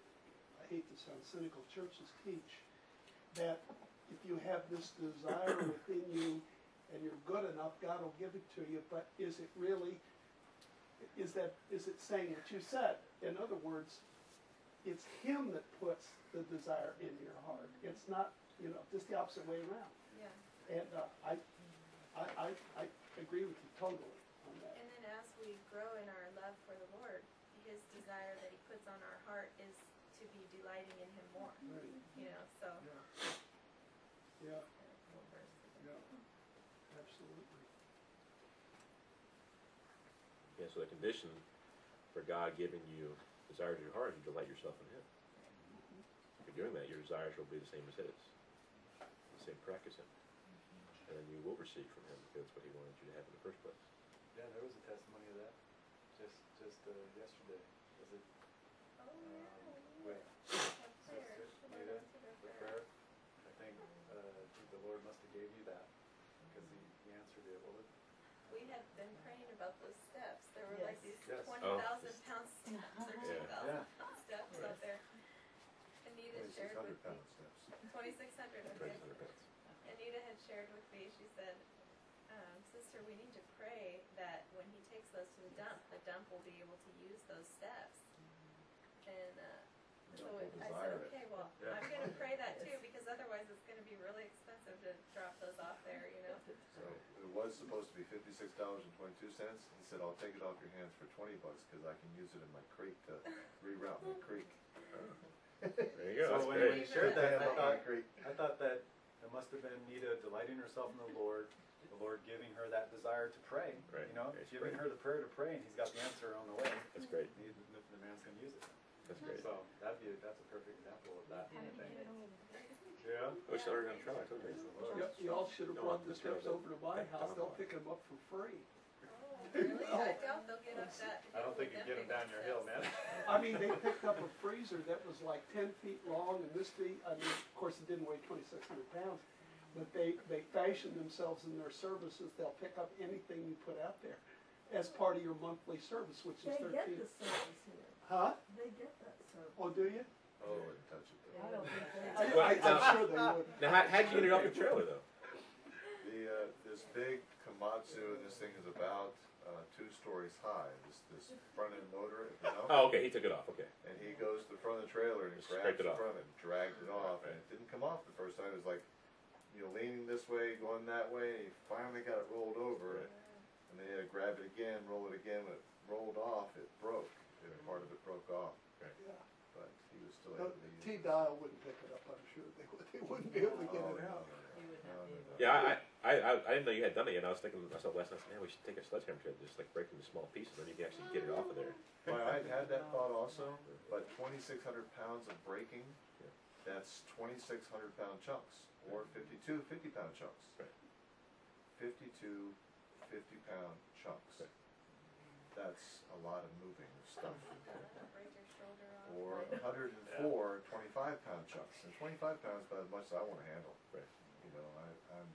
hate to sound cynical, churches teach, that if you have this desire within you and you're good enough, God will give it to you, but is it really, is that, is it saying what you said? In other words, it's Him that puts the desire in your heart. It's not, you know, just the opposite way around. Yeah. And uh, I, I, I, I agree with you totally on that. And then as we grow in our love for the Lord, His desire that He puts on our heart is to be delighting in Him more. Right. You know, so. Yeah, uh, what verse is yeah, absolutely. Yeah, so the condition for God giving you desires of your heart, is you delight yourself in Him. If you're doing that, your desires will be the same as His, the same practice Him, and then you will receive from Him because that's what He wanted you to have in the first place. Yeah, there was a testimony of that, just, just, uh, yesterday, was it, Oh, yeah. um, with Sister Should I Nita, go to the with prayer? prayer? I think, uh, the Lord must have gave you that, because he, he answered it, well, We had been praying about those steps. There were like these Yes. twenty thousand pound steps or two thousand Yeah. pound steps Right. out there. Anita shared with hundred me. pound steps. Twenty-six hundred, okay. Praise the Anita had shared with me, she said, um, sister, we need to pray that when he takes those to the dump, the dump will be able to use those steps. And, so it- I said, desire it. okay, well, Yeah. I'm gonna pray that too, because otherwise it's gonna be really expensive to drop those off there, you know? So it was supposed to be fifty-six dollars and twenty-two cents. He said, I'll take it off your hands for twenty bucks because I can use it in my creek to reroute my creek. There you go. So That's when great. we shared that, I thought. I thought that it must have been Nita delighting herself in the Lord, the Lord giving her that desire to pray, Right. you know, It's giving great. her the prayer to pray, and he's got the answer on the way. That's great. He- The, the man's gonna use it. That's great. So that'd be, that's a perfect example of that kind of thing. Yeah. I wish I were gonna try. That's Praise amazing. the Lord. Y- Y'all should have No, brought the just steps go over to my back house, down they'll the- pick them up for free. Oh, really? I doubt they'll get up that. I don't think you hill can get them down your hill, man. I mean, they picked up a freezer that was like ten feet long and this feet, I mean, of course, it didn't weigh twenty-six hundred pounds. But they, they fashion themselves in their services, they'll pick up anything you put out there as part of your monthly service, which is They get thirteen. the service here. Huh? They get that service. Oh, do you? Oh, I wouldn't touch it I though. don't think they. I, Well, I, now- I'm sure they would. Now, how, how'd you get it off your trailer though? The, uh, this big Komatsu, and this thing is about, uh, two stories high, this, this front end loader at the dump. Oh, okay. He took it off. Okay. And he goes to the front of the trailer and Just grabs scraped it the off. front and dragged it off, and it didn't come off the first time. It was like, you know, leaning this way, going that way. And he finally got it rolled over, Right. and then he had to grab it again, roll it again. When it rolled off, it broke, and part of it broke off. Yeah. But he was still The able to use T it. Dial wouldn't pick it up, I'm sure, they would, they wouldn't be able to get it out. no, no. You would No, not be no, able no. Yeah, I, I, I, I didn't know you had done it yet. and I was thinking to myself last night, man, we should take a sledgehammer to it, just like break it into small pieces, and then you can actually get it off of there. Well, I had that thought also, but twenty-six hundred pounds of braking, Yeah. that's twenty-six hundred pound chunks, or 52 50 pound chunks. Right. 52 50 pound chunks. Right. That's a lot of moving stuff. Break your shoulder off. Or like- 104 25 pound chunks, and twenty-five pounds is about as much as I wanna handle. Right. You know, I, I'm,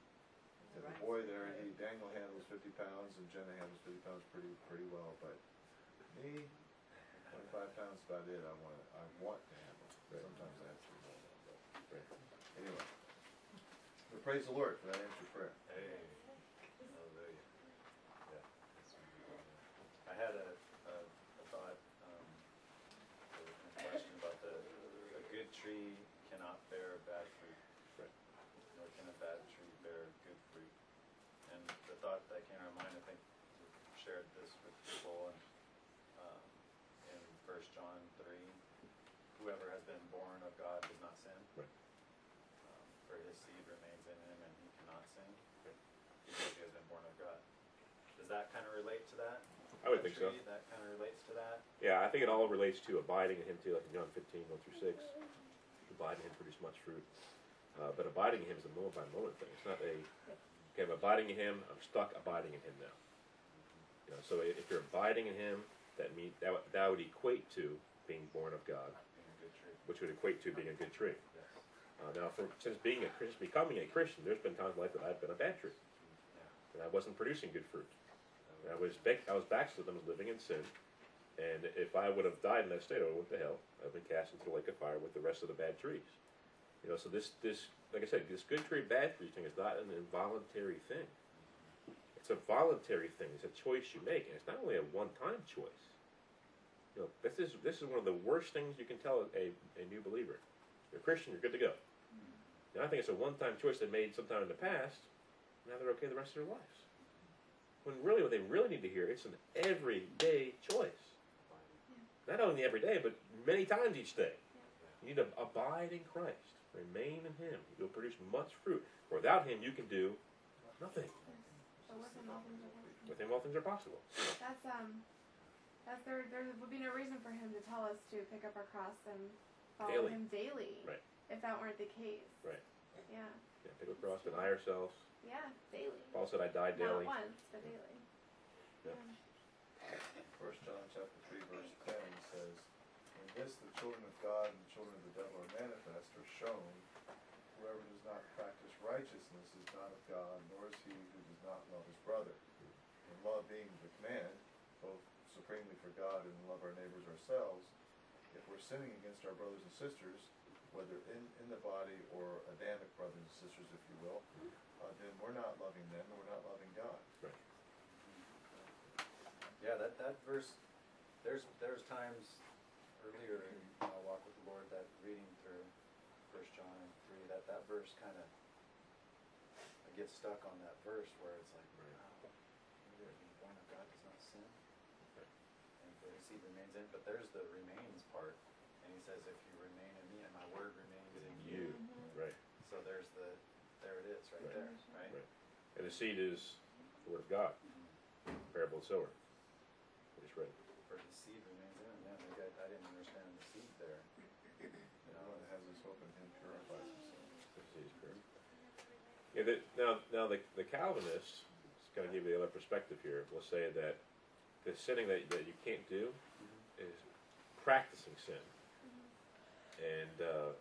the boy there, he, Daniel handles fifty pounds, and Jenna handles fifty pounds pretty, pretty well, but me, twenty-five pounds is about it, I want, to, I want to handle. Right. Sometimes I have to do more, but Right. anyway, praise the Lord for that answered prayer. Hey, hallelujah. Yeah. I had a, a, a thought, um, or a question about the, a good tree cannot bear bad fruit. Right. Nor can a bad tree bear good fruit. And the thought that came to mind, I think we've shared this with people and, um, in First John three, whoever has been born of God does not sin. Right. Um, For his seed remains in him and he cannot sin Right. because he has been born of God. Does that kind of relate to that? I would think so. That kind of relates to that? Yeah, I think it all relates to abiding in Him too, like in John 15, 1 through 6. Abide in Him, produce much fruit. Uh, but abiding in Him is a moment by moment thing. It's not a, okay, I'm abiding in Him, I'm stuck abiding in Him now. You know, so if you're abiding in Him, that mean that would, that would equate to being born of God, Being a good tree. which would equate to being a good tree. Uh, now, for, since being a Christian, becoming a Christian, there's been times in life that I've been a bad tree, and I wasn't producing good fruit. I was back, I was backslidden, I was living in sin, and if I would have died in that state, oh, I would have went to hell. I've been cast into the lake of fire with the rest of the bad trees. You know, so this, this, like I said, this good tree, bad tree thing is not an involuntary thing. It's a voluntary thing. It's a choice you make, and it's not only a one-time choice. You know, this is this is one of the worst things you can tell a, a new believer. You're a Christian, you're good to go. Hmm. Now I think it's a one-time choice they made sometime in the past. Now they're okay the rest of their lives. When really, what they really need to hear, it's an everyday choice. Not only every day, but many times each day. You need to abide in Christ, remain in Him. You'll produce much fruit. Without Him, you can do nothing. But with him, all things are possible. With Him, all things are possible. That's um, that's there. There would be no reason for him to tell us to pick up our cross and follow Daily. him daily. Right. If that weren't the case. Right. Yeah. Yeah, pick up the cross, deny ourselves. Yeah. Daily. Paul said, "I died daily." Not once, but daily. Yeah. First John chapter three verse ten says, In this the children of God and the children of the devil are manifest or shown. Whoever does not practice righteousness is not of God, nor is he who does not love his brother. And love being the command, both supremely for God and love our neighbors ourselves, if we're sinning against our brothers and sisters, whether in, in the body or Adamic brothers and sisters, if you will, uh, then we're not loving them and we're not loving God. Right. Yeah, that, that verse, there's, there's times earlier in my walk with the Lord that reading through First John three, that, that verse kinda, I get stuck on that verse where it's like, wow, maybe the born of God does not sin. And for his remains in, but there's the remains part, and he says, if you remain in me and my word remains in you. You, right? So there's the, there it is, right Right. there, right? Right. And the seed is the word of God. Parable of the sower. We just read. For his seed remains in man, maybe I, I didn't understand the seed there. You The know, that has his hope in him purifies himself. The seed is pure. Yeah, the, now, now the, the Calvinists, just kind of give you the other perspective here, will say that the sinning that, that you can't do is practicing sin. And uh,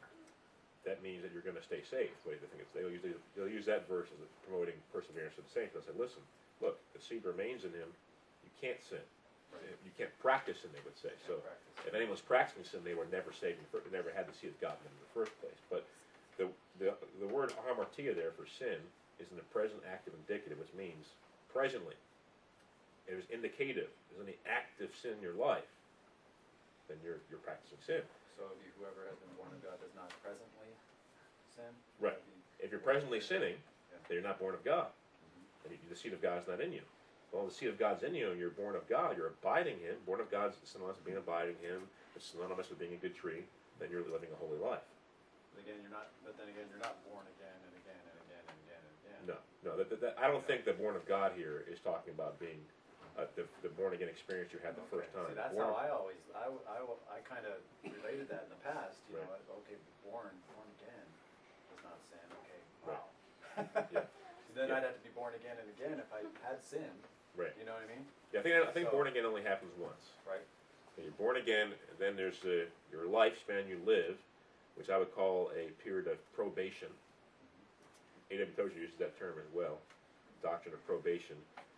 that means that you're going to stay safe. The way they think it's, they'll use, they'll use that verse as promoting perseverance of the saints. They'll say, listen, look, the seed remains in him. You can't sin. You can't practice sin, they would say. So practice. if anyone's practicing sin, they were never saved, in the fir- never had the seed of God in them in the first place. But the, the, the word hamartia there for sin is in the present active indicative, which means presently. It was indicative. There's any active sin in your life, then you're, you're practicing sin. So if you, whoever has been born of God does not presently sin? Right. If you're presently sinning, Yeah. then you're not born of God. Mm-hmm. And you- the seed of God is not in you. Well, the seed of God's in you, and you're born of God. You're abiding Him. Born of God's synonymous with being abiding Him. It's synonymous with being a good tree. Then you're living a holy life. But again, you're not, but then again, you're not born again and again and again and again and again. No, no. That, that, that, I don't think the born of God here is talking about being uh, the, the born again experience you had the first time. See, that's Born how I always, I kind of related that in the past, you know, Right. I- okay, born, born again does not sin, okay, Right. wow. Yeah. Then Yeah. I'd have to be born again and again if I had sinned, Right. you know what I mean? Yeah, I think I think So- born again only happens once. Right. So you're born again, and then there's the, your lifespan you live, which I would call a period of probation. A.W. Tozer uses that term as well, doctrine of probation.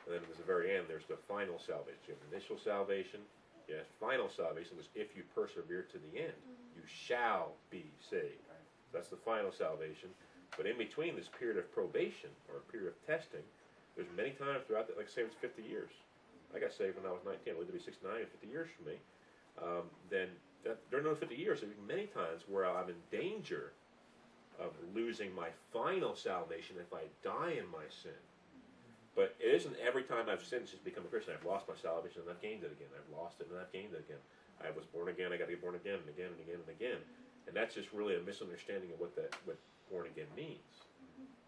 And then at the very end, there's the final salvation. You have initial salvation, yes, final salvation is if you persevere to the end, you shall be saved. Right. That's the final salvation. But in between this period of probation or a period of testing, there's many times throughout that, like say it's 50 years. I got saved when I was 19. It lived to be 69 and 50 years for me. Um, then that, during those 50 years, there's many times where I'm in danger of losing my final salvation if I die in my sin. But it isn't every time I've sinned since become a Christian. I've lost my salvation and I've gained it again. I've lost it and I've gained it again. I was born again. I got to be born again and again and again and again. And that's just really a misunderstanding of what that what born again means.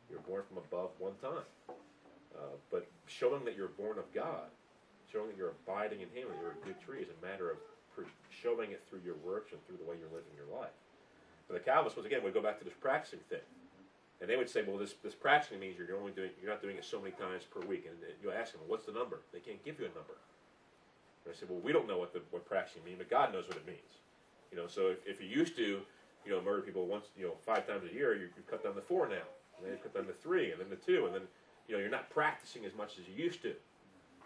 You're born from above one time, uh, but showing that you're born of God, showing that you're abiding in Him, that you're a good tree, is a matter of showing it through your works and through the way you're living your life. And the Calvinists, once again, would go back to this practicing thing. And they would say, well, this, this practicing means you're only doing, you're not doing it so many times per week. And you ask them, what's the number? They can't give you a number. And I said, well, we don't know what the what practicing means, but God knows what it means. You know, so if, if you used to, you know, murder people once, you know, five times a year, you, you cut down to four now. And then you cut down to three, and then to two, and then, you know, you're not practicing as much as you used to.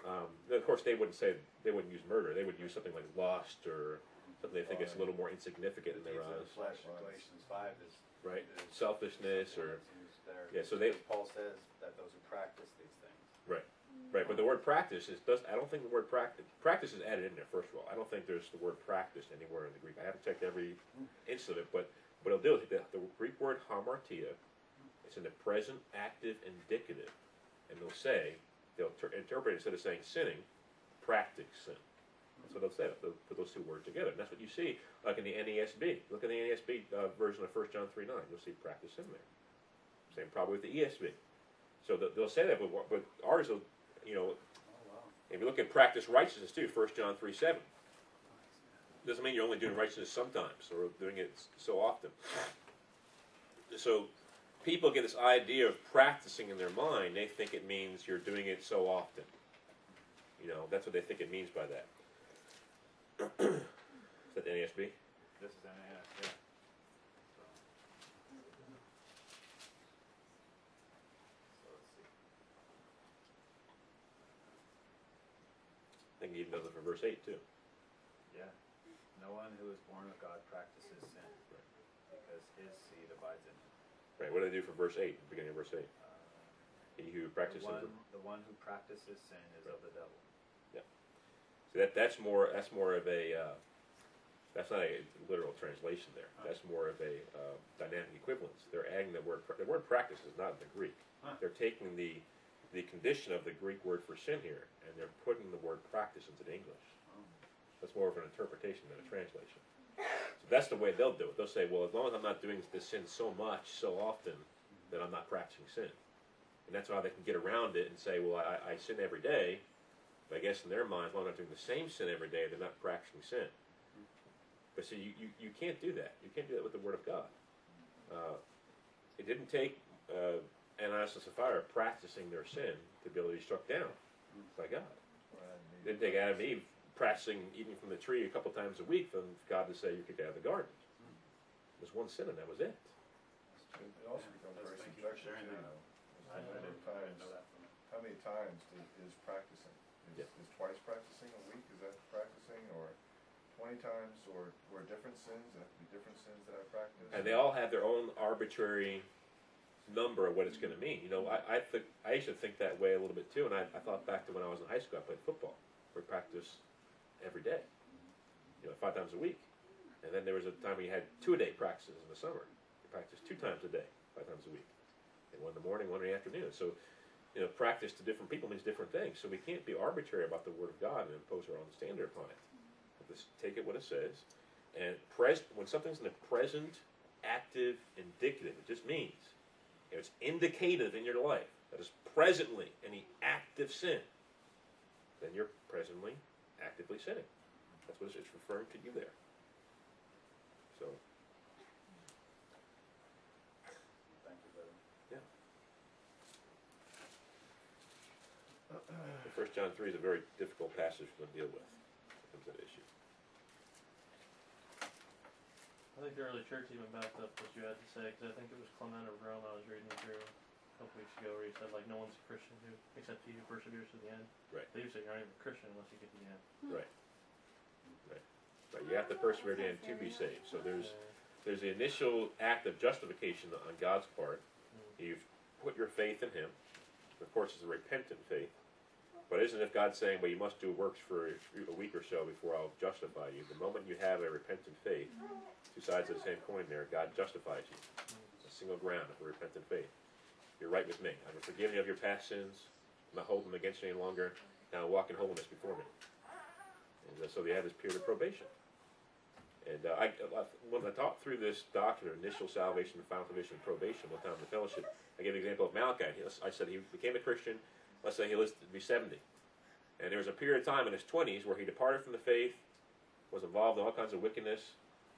Um, of course, they wouldn't say they wouldn't use murder. They would use something like lust or something they think is a little more insignificant in their eyes, flesh, Galatians five is. Right? Selfishness or something that's used there. Yeah, so they- Paul says that those who practice these things. Right, right. but the word practice is does I don't think the word practice practice is added in there first of all. I don't think there's the word practice anywhere in the Greek. I haven't checked every inch of it, but what it'll do is the, the Greek word hamartia, it's in the present active indicative, and they'll say they'll ter- interpret it instead of saying sinning, practice sin. That's what they'll say. They'll put those two words together, and that's what you see like in the NASB. Look at the NASB uh, version of 1 John three nine. You'll see practice in there. Same probably with the ESV. So they'll- they'll say that, but, but ours will, you know, Oh, wow. if you look at practice righteousness too, 1 John 3 7. Doesn't mean you're only doing righteousness sometimes or doing it so often. So people get this idea of practicing in their mind, they think it means you're doing it so often. You know, that's what they think it means by that. Is that the NASB? This is NAS, yeah. So let's. I think it even does it for verse 8 too. Yeah. No one who is born of God practices sin, because his seed abides in him. Right, what do they do for verse 8, beginning of verse 8? Uh, He who The practices one, the one who practices sin is of the devil. So that that's more that's more of a uh, that's not a literal translation there. That's more of a uh, dynamic equivalence. They're adding the word the word practice is not in the Greek. Huh. They're taking the the condition of the Greek word for sin here, and they're putting the word practice into the English. That's more of an interpretation than a translation. So that's the way they'll do it. They'll say, well, as long as I'm not doing this sin so much, so often, then I'm not practicing sin. And that's how they can get around it and say, well, I, I sin every day, but I guess in their minds, well, I'm not doing the same sin every day, they're not practicing sin. But see, you, you, you can't do that. You can't do that with the Word of God. Uh, it didn't take uh, Ananias and Sapphira practicing their sin to be able to be struck down by God. It didn't take Adam and Eve practicing eating from the tree a couple times a week for God to say you're kicked out of the garden. There's one sin and that was it. It also becomes That's- very thank you for subjective sharing too. that. How many times, know that from how many times is, is practicing? Yeah. is twice practicing a week, is that practicing, or twenty times, or, or different sins, that be different sins that I practice? And they all have their own arbitrary number of what it's going to mean. You know, I I, think, I used to think that way a little bit too, and I, I thought back to when I was in high school. I played football. We practiced every day, you know, five times a week. And then there was a time we had two-a-day practices in the summer. We practiced two times a day, five times a week, and one in the morning, one in the afternoon. So, you know, practice to different people means different things. So we can't be arbitrary about the Word of God and impose our own standard upon it. Just take it what it says, and pres- when something's in the present, active, indicative, it just means if it's indicative in your life that is presently any active sin, then you're presently actively sinning. That's what it's referring to you there. So, 1 John 3 is a very difficult passage to deal with it comes that issue. I think the early church even backed up what you had to say, because I think it was Clement of Rome I was reading through a couple weeks ago where he said, like, no one's a Christian who, except he who perseveres to the end. Right. They said you're not even a Christian unless you get to the end. Hmm. Right. Right. But You have to persevere to the end to be saved. So there's there's the initial act of justification on God's part. Hmm. You've put your faith in Him. Of course, it's a repentant faith. But isn't it God saying, well, you must do works for a week or so before I'll justify you? The moment you have a repentant faith, two sides of the same coin there, God justifies you. A single ground of a repentant faith. You're right with me. I'm forgiven you of your past sins. I'm not holding them against you any longer. Now walk in holiness before me. And uh, so they have this period of probation. And uh, I, uh, when I talked through this doctrine of initial salvation, final salvation, and probation one time in the fellowship, I gave an example of Malachi. I said he became a Christian. Let's say he lived to be 70. And there was a period of time in his 20s where he departed from the faith, was involved in all kinds of wickedness.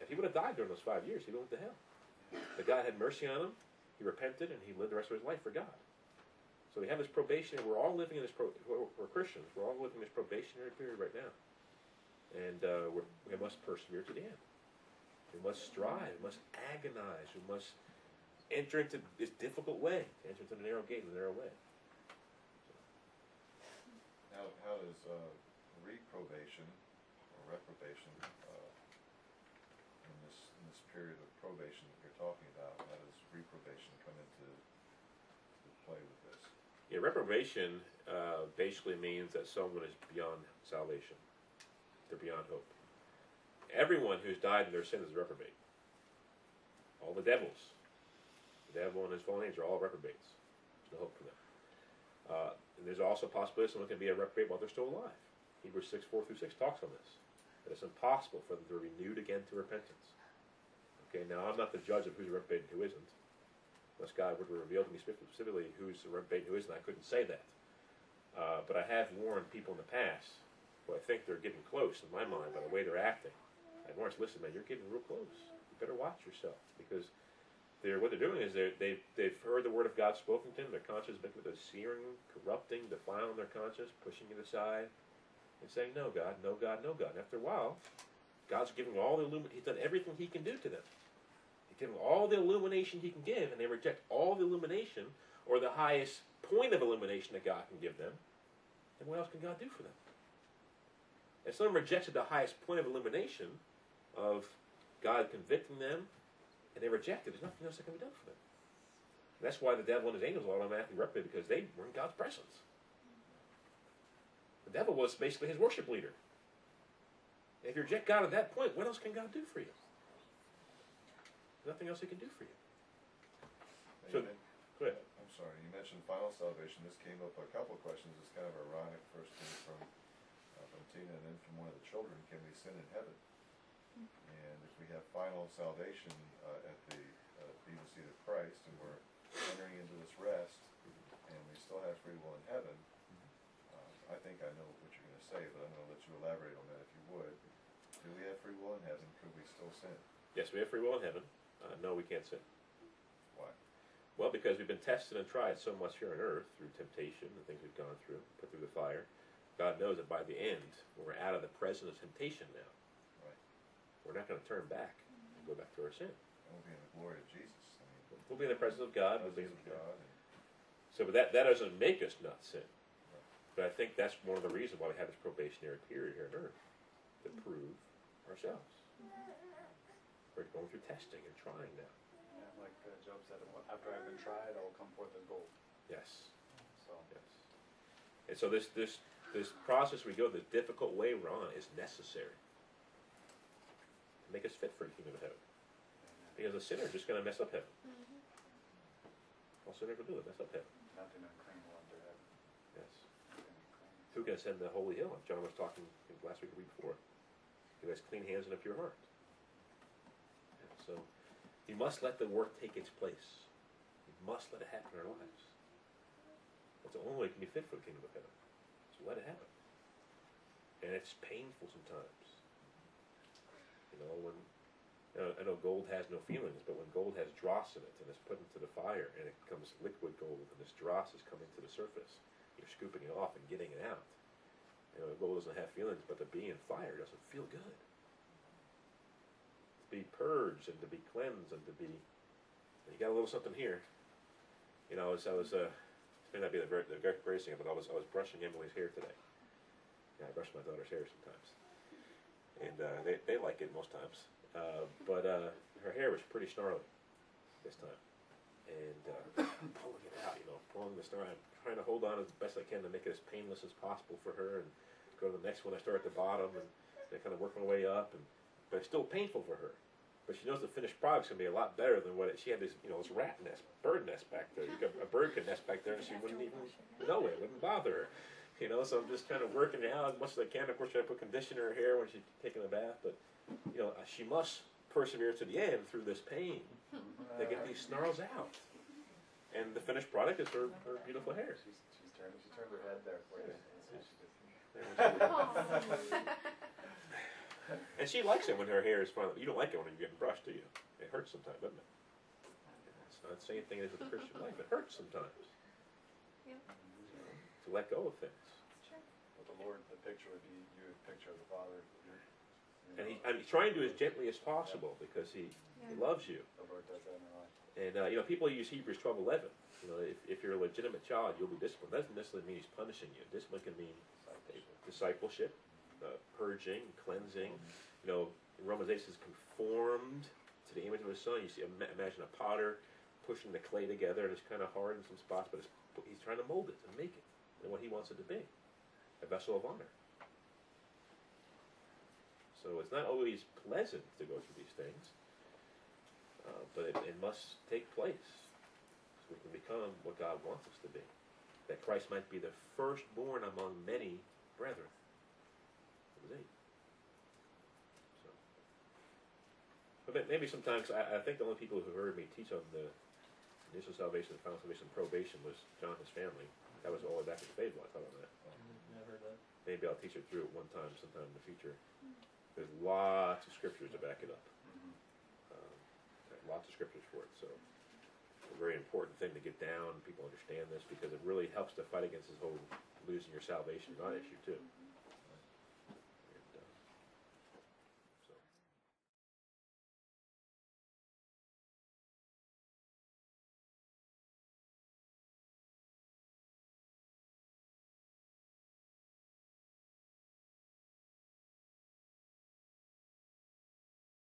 If he would have died during those five years, he would have went to hell. But God had mercy on him. He repented and he lived the rest of his life for God. So we have this probation. We're all living in this. Pro, we're, Christians. We're all living in this probationary period right now, and uh, we must persevere to the end. We must strive. We must agonize. We must enter into this difficult way. Enter into the narrow gate, the narrow way. How, how does, uh, reprobation or reprobation, uh, in this, in this period of probation that you're talking about, how does reprobation come into, to play with this? Yeah, reprobation uh, basically means that someone is beyond salvation. They're beyond hope. Everyone who's died in their sin is reprobate. All the devils, the devil and his fallen angels are all reprobates. There's no hope for them. And there's also a possibility someone can be a reprobate while they're still alive. Hebrews 6, 4 through 6 talks on this. That it's impossible for them to be renewed again to repentance. Okay, now I'm not the judge of who's a reprobate and who isn't. Unless God to reveal to me specifically who's a reprobate and who isn't, I couldn't say that. Uh, but I have warned people in the past who I think they're getting close in my mind by the way they're acting. I've warned, listen, man, you're getting real close. You better watch yourself because they're what they're doing is they they they've heard the word of God spoken to them. Their conscience has with a searing, corrupting, defiling their conscience, pushing it aside, and saying, "No, God, no, God, no, God." And after a while, God's giving all the illumin. He's done everything He can do to them. He's given all the illumination He can give, and they reject all the illumination or the highest point of illumination that God can give them. And what else can God do for them? If someone rejected the highest point of illumination of God convicting them, and they reject it, there's nothing else that can be done for them. And that's why the devil and his angels are automatically reprobate because they were in God's presence. The devil was basically his worship leader. And if you reject God at that point, what else can God do for you? Nothing else He can do for you. So- Go ahead. I'm sorry, you mentioned final salvation, this came up a couple of questions, it's kind of ironic, first came from, uh, from Tina and then from one of the children, can we sin in heaven? And if we have final salvation, uh, at the, uh, seat of Christ, and we're entering into this rest, and we still have free will in heaven, uh, I think I know what you're gonna say, but I'm gonna let you elaborate on that if you would. Do we have free will in heaven, could we still sin? Yes, we have free will in heaven. Uh, no, we can't sin. Why? Well, because we've been tested and tried so much here on earth through temptation and things we've gone through, put through the fire. God knows that by the end, we're out of the presence of temptation now. We're not going to turn back and go back to our sin. We'll be in the glory of Jesus, I mean, We'll be in the presence of God. We'll be in presence of God, So, but that, that doesn't make us not sin. But I think that's one of the reasons why we have this probationary period here on earth to prove ourselves. We're going through testing and trying now. Yeah, like uh, Job said, after I've been tried, I will come forth as gold. Yes. So, Yes. And so this this this process we go, the difficult way we're on, is necessary to make us fit for the kingdom of heaven. Because a sinner is just going to mess up heaven. Mm-hmm. All sinner ever do is mess up heaven. nothing unclean will enter heaven. Yes. Who can ascend the holy hill? John was talking last week or week before. Who has clean hands and a pure heart. Yeah, so you must let the work take its place. You must let it happen in our lives. That's the only way we can be fit for the kingdom of heaven. So let it happen. And it's painful sometimes. You know, when uh, I know gold has no feelings, but when gold has dross in it and it's put into the fire and it becomes liquid gold and this dross is coming to the surface, you're scooping it off and getting it out. You know, gold doesn't have feelings, but to be in fire doesn't feel good. To be purged and to be cleansed and to be, you got a little something here. You know, I was, uh, may not be the, very, the very thing, but I was, I was brushing Emily's hair today. Yeah, I brush my daughter's hair sometimes, and uh, they they like it most times. Uh, but uh, her hair was pretty snarly this time, and pulling it uh, along the story. I'm trying to hold on as best I can to make it as painless as possible for her, and go to the next one. I start at the bottom, and kind of work my way up, and but it's still painful for her. But she knows the finished product's gonna be a lot better than what it, she had. This you know this rat nest, bird nest back there. You a bird could nest back there, and she wouldn't even know it. Wouldn't bother her. You know, so I'm just kind of working it out as much as I can. Of course, I put conditioner in her hair when she's taking a bath, but you know, she must persevere to the end through this pain to get these snarls out. And the finished product is her, her beautiful hair. She's, she's turned, she turned her head there for you. Yeah. That's what she did. And she likes it when her hair is finally. You don't like it when you're getting brushed, do you? It hurts sometimes, doesn't it? It's not the same thing as with Christian life. It hurts sometimes. Yeah. To let go of things. But the Lord, the picture would be you, a picture of the Father. you- you And, he, know, and he's trying to do as gently as possible because he, he loves you. The Lord does that in our life. And uh, you know, people use Hebrews twelve eleven. You know, if, if you're a legitimate child, you'll be disciplined. That doesn't necessarily mean he's punishing you. Discipline can mean discipleship, uh, purging, cleansing. You know, in Romans eight says conformed to the image of his son. You see, imagine a potter pushing the clay together, and it's kind of hard in some spots, but it's, he's trying to mold it and make it and what he wants it to be, a vessel of honor. So it's not always pleasant to go through these things, uh, but it, it must take place so we can become what God wants us to be. That Christ might be the firstborn among many brethren. So, but maybe sometimes I, I think the only people who heard me teach on the initial salvation, final salvation, probation was John and his family. That was all the way back in Fayetteville. I taught on that. Yeah, I heard that. Maybe I'll teach it through at one time, sometime in the future. There's lots of scriptures to back it up. Mhm. Um, lots of scriptures for it. So, a very important thing to get down. People understand this because it really helps to fight against this whole losing your salvation not issue too.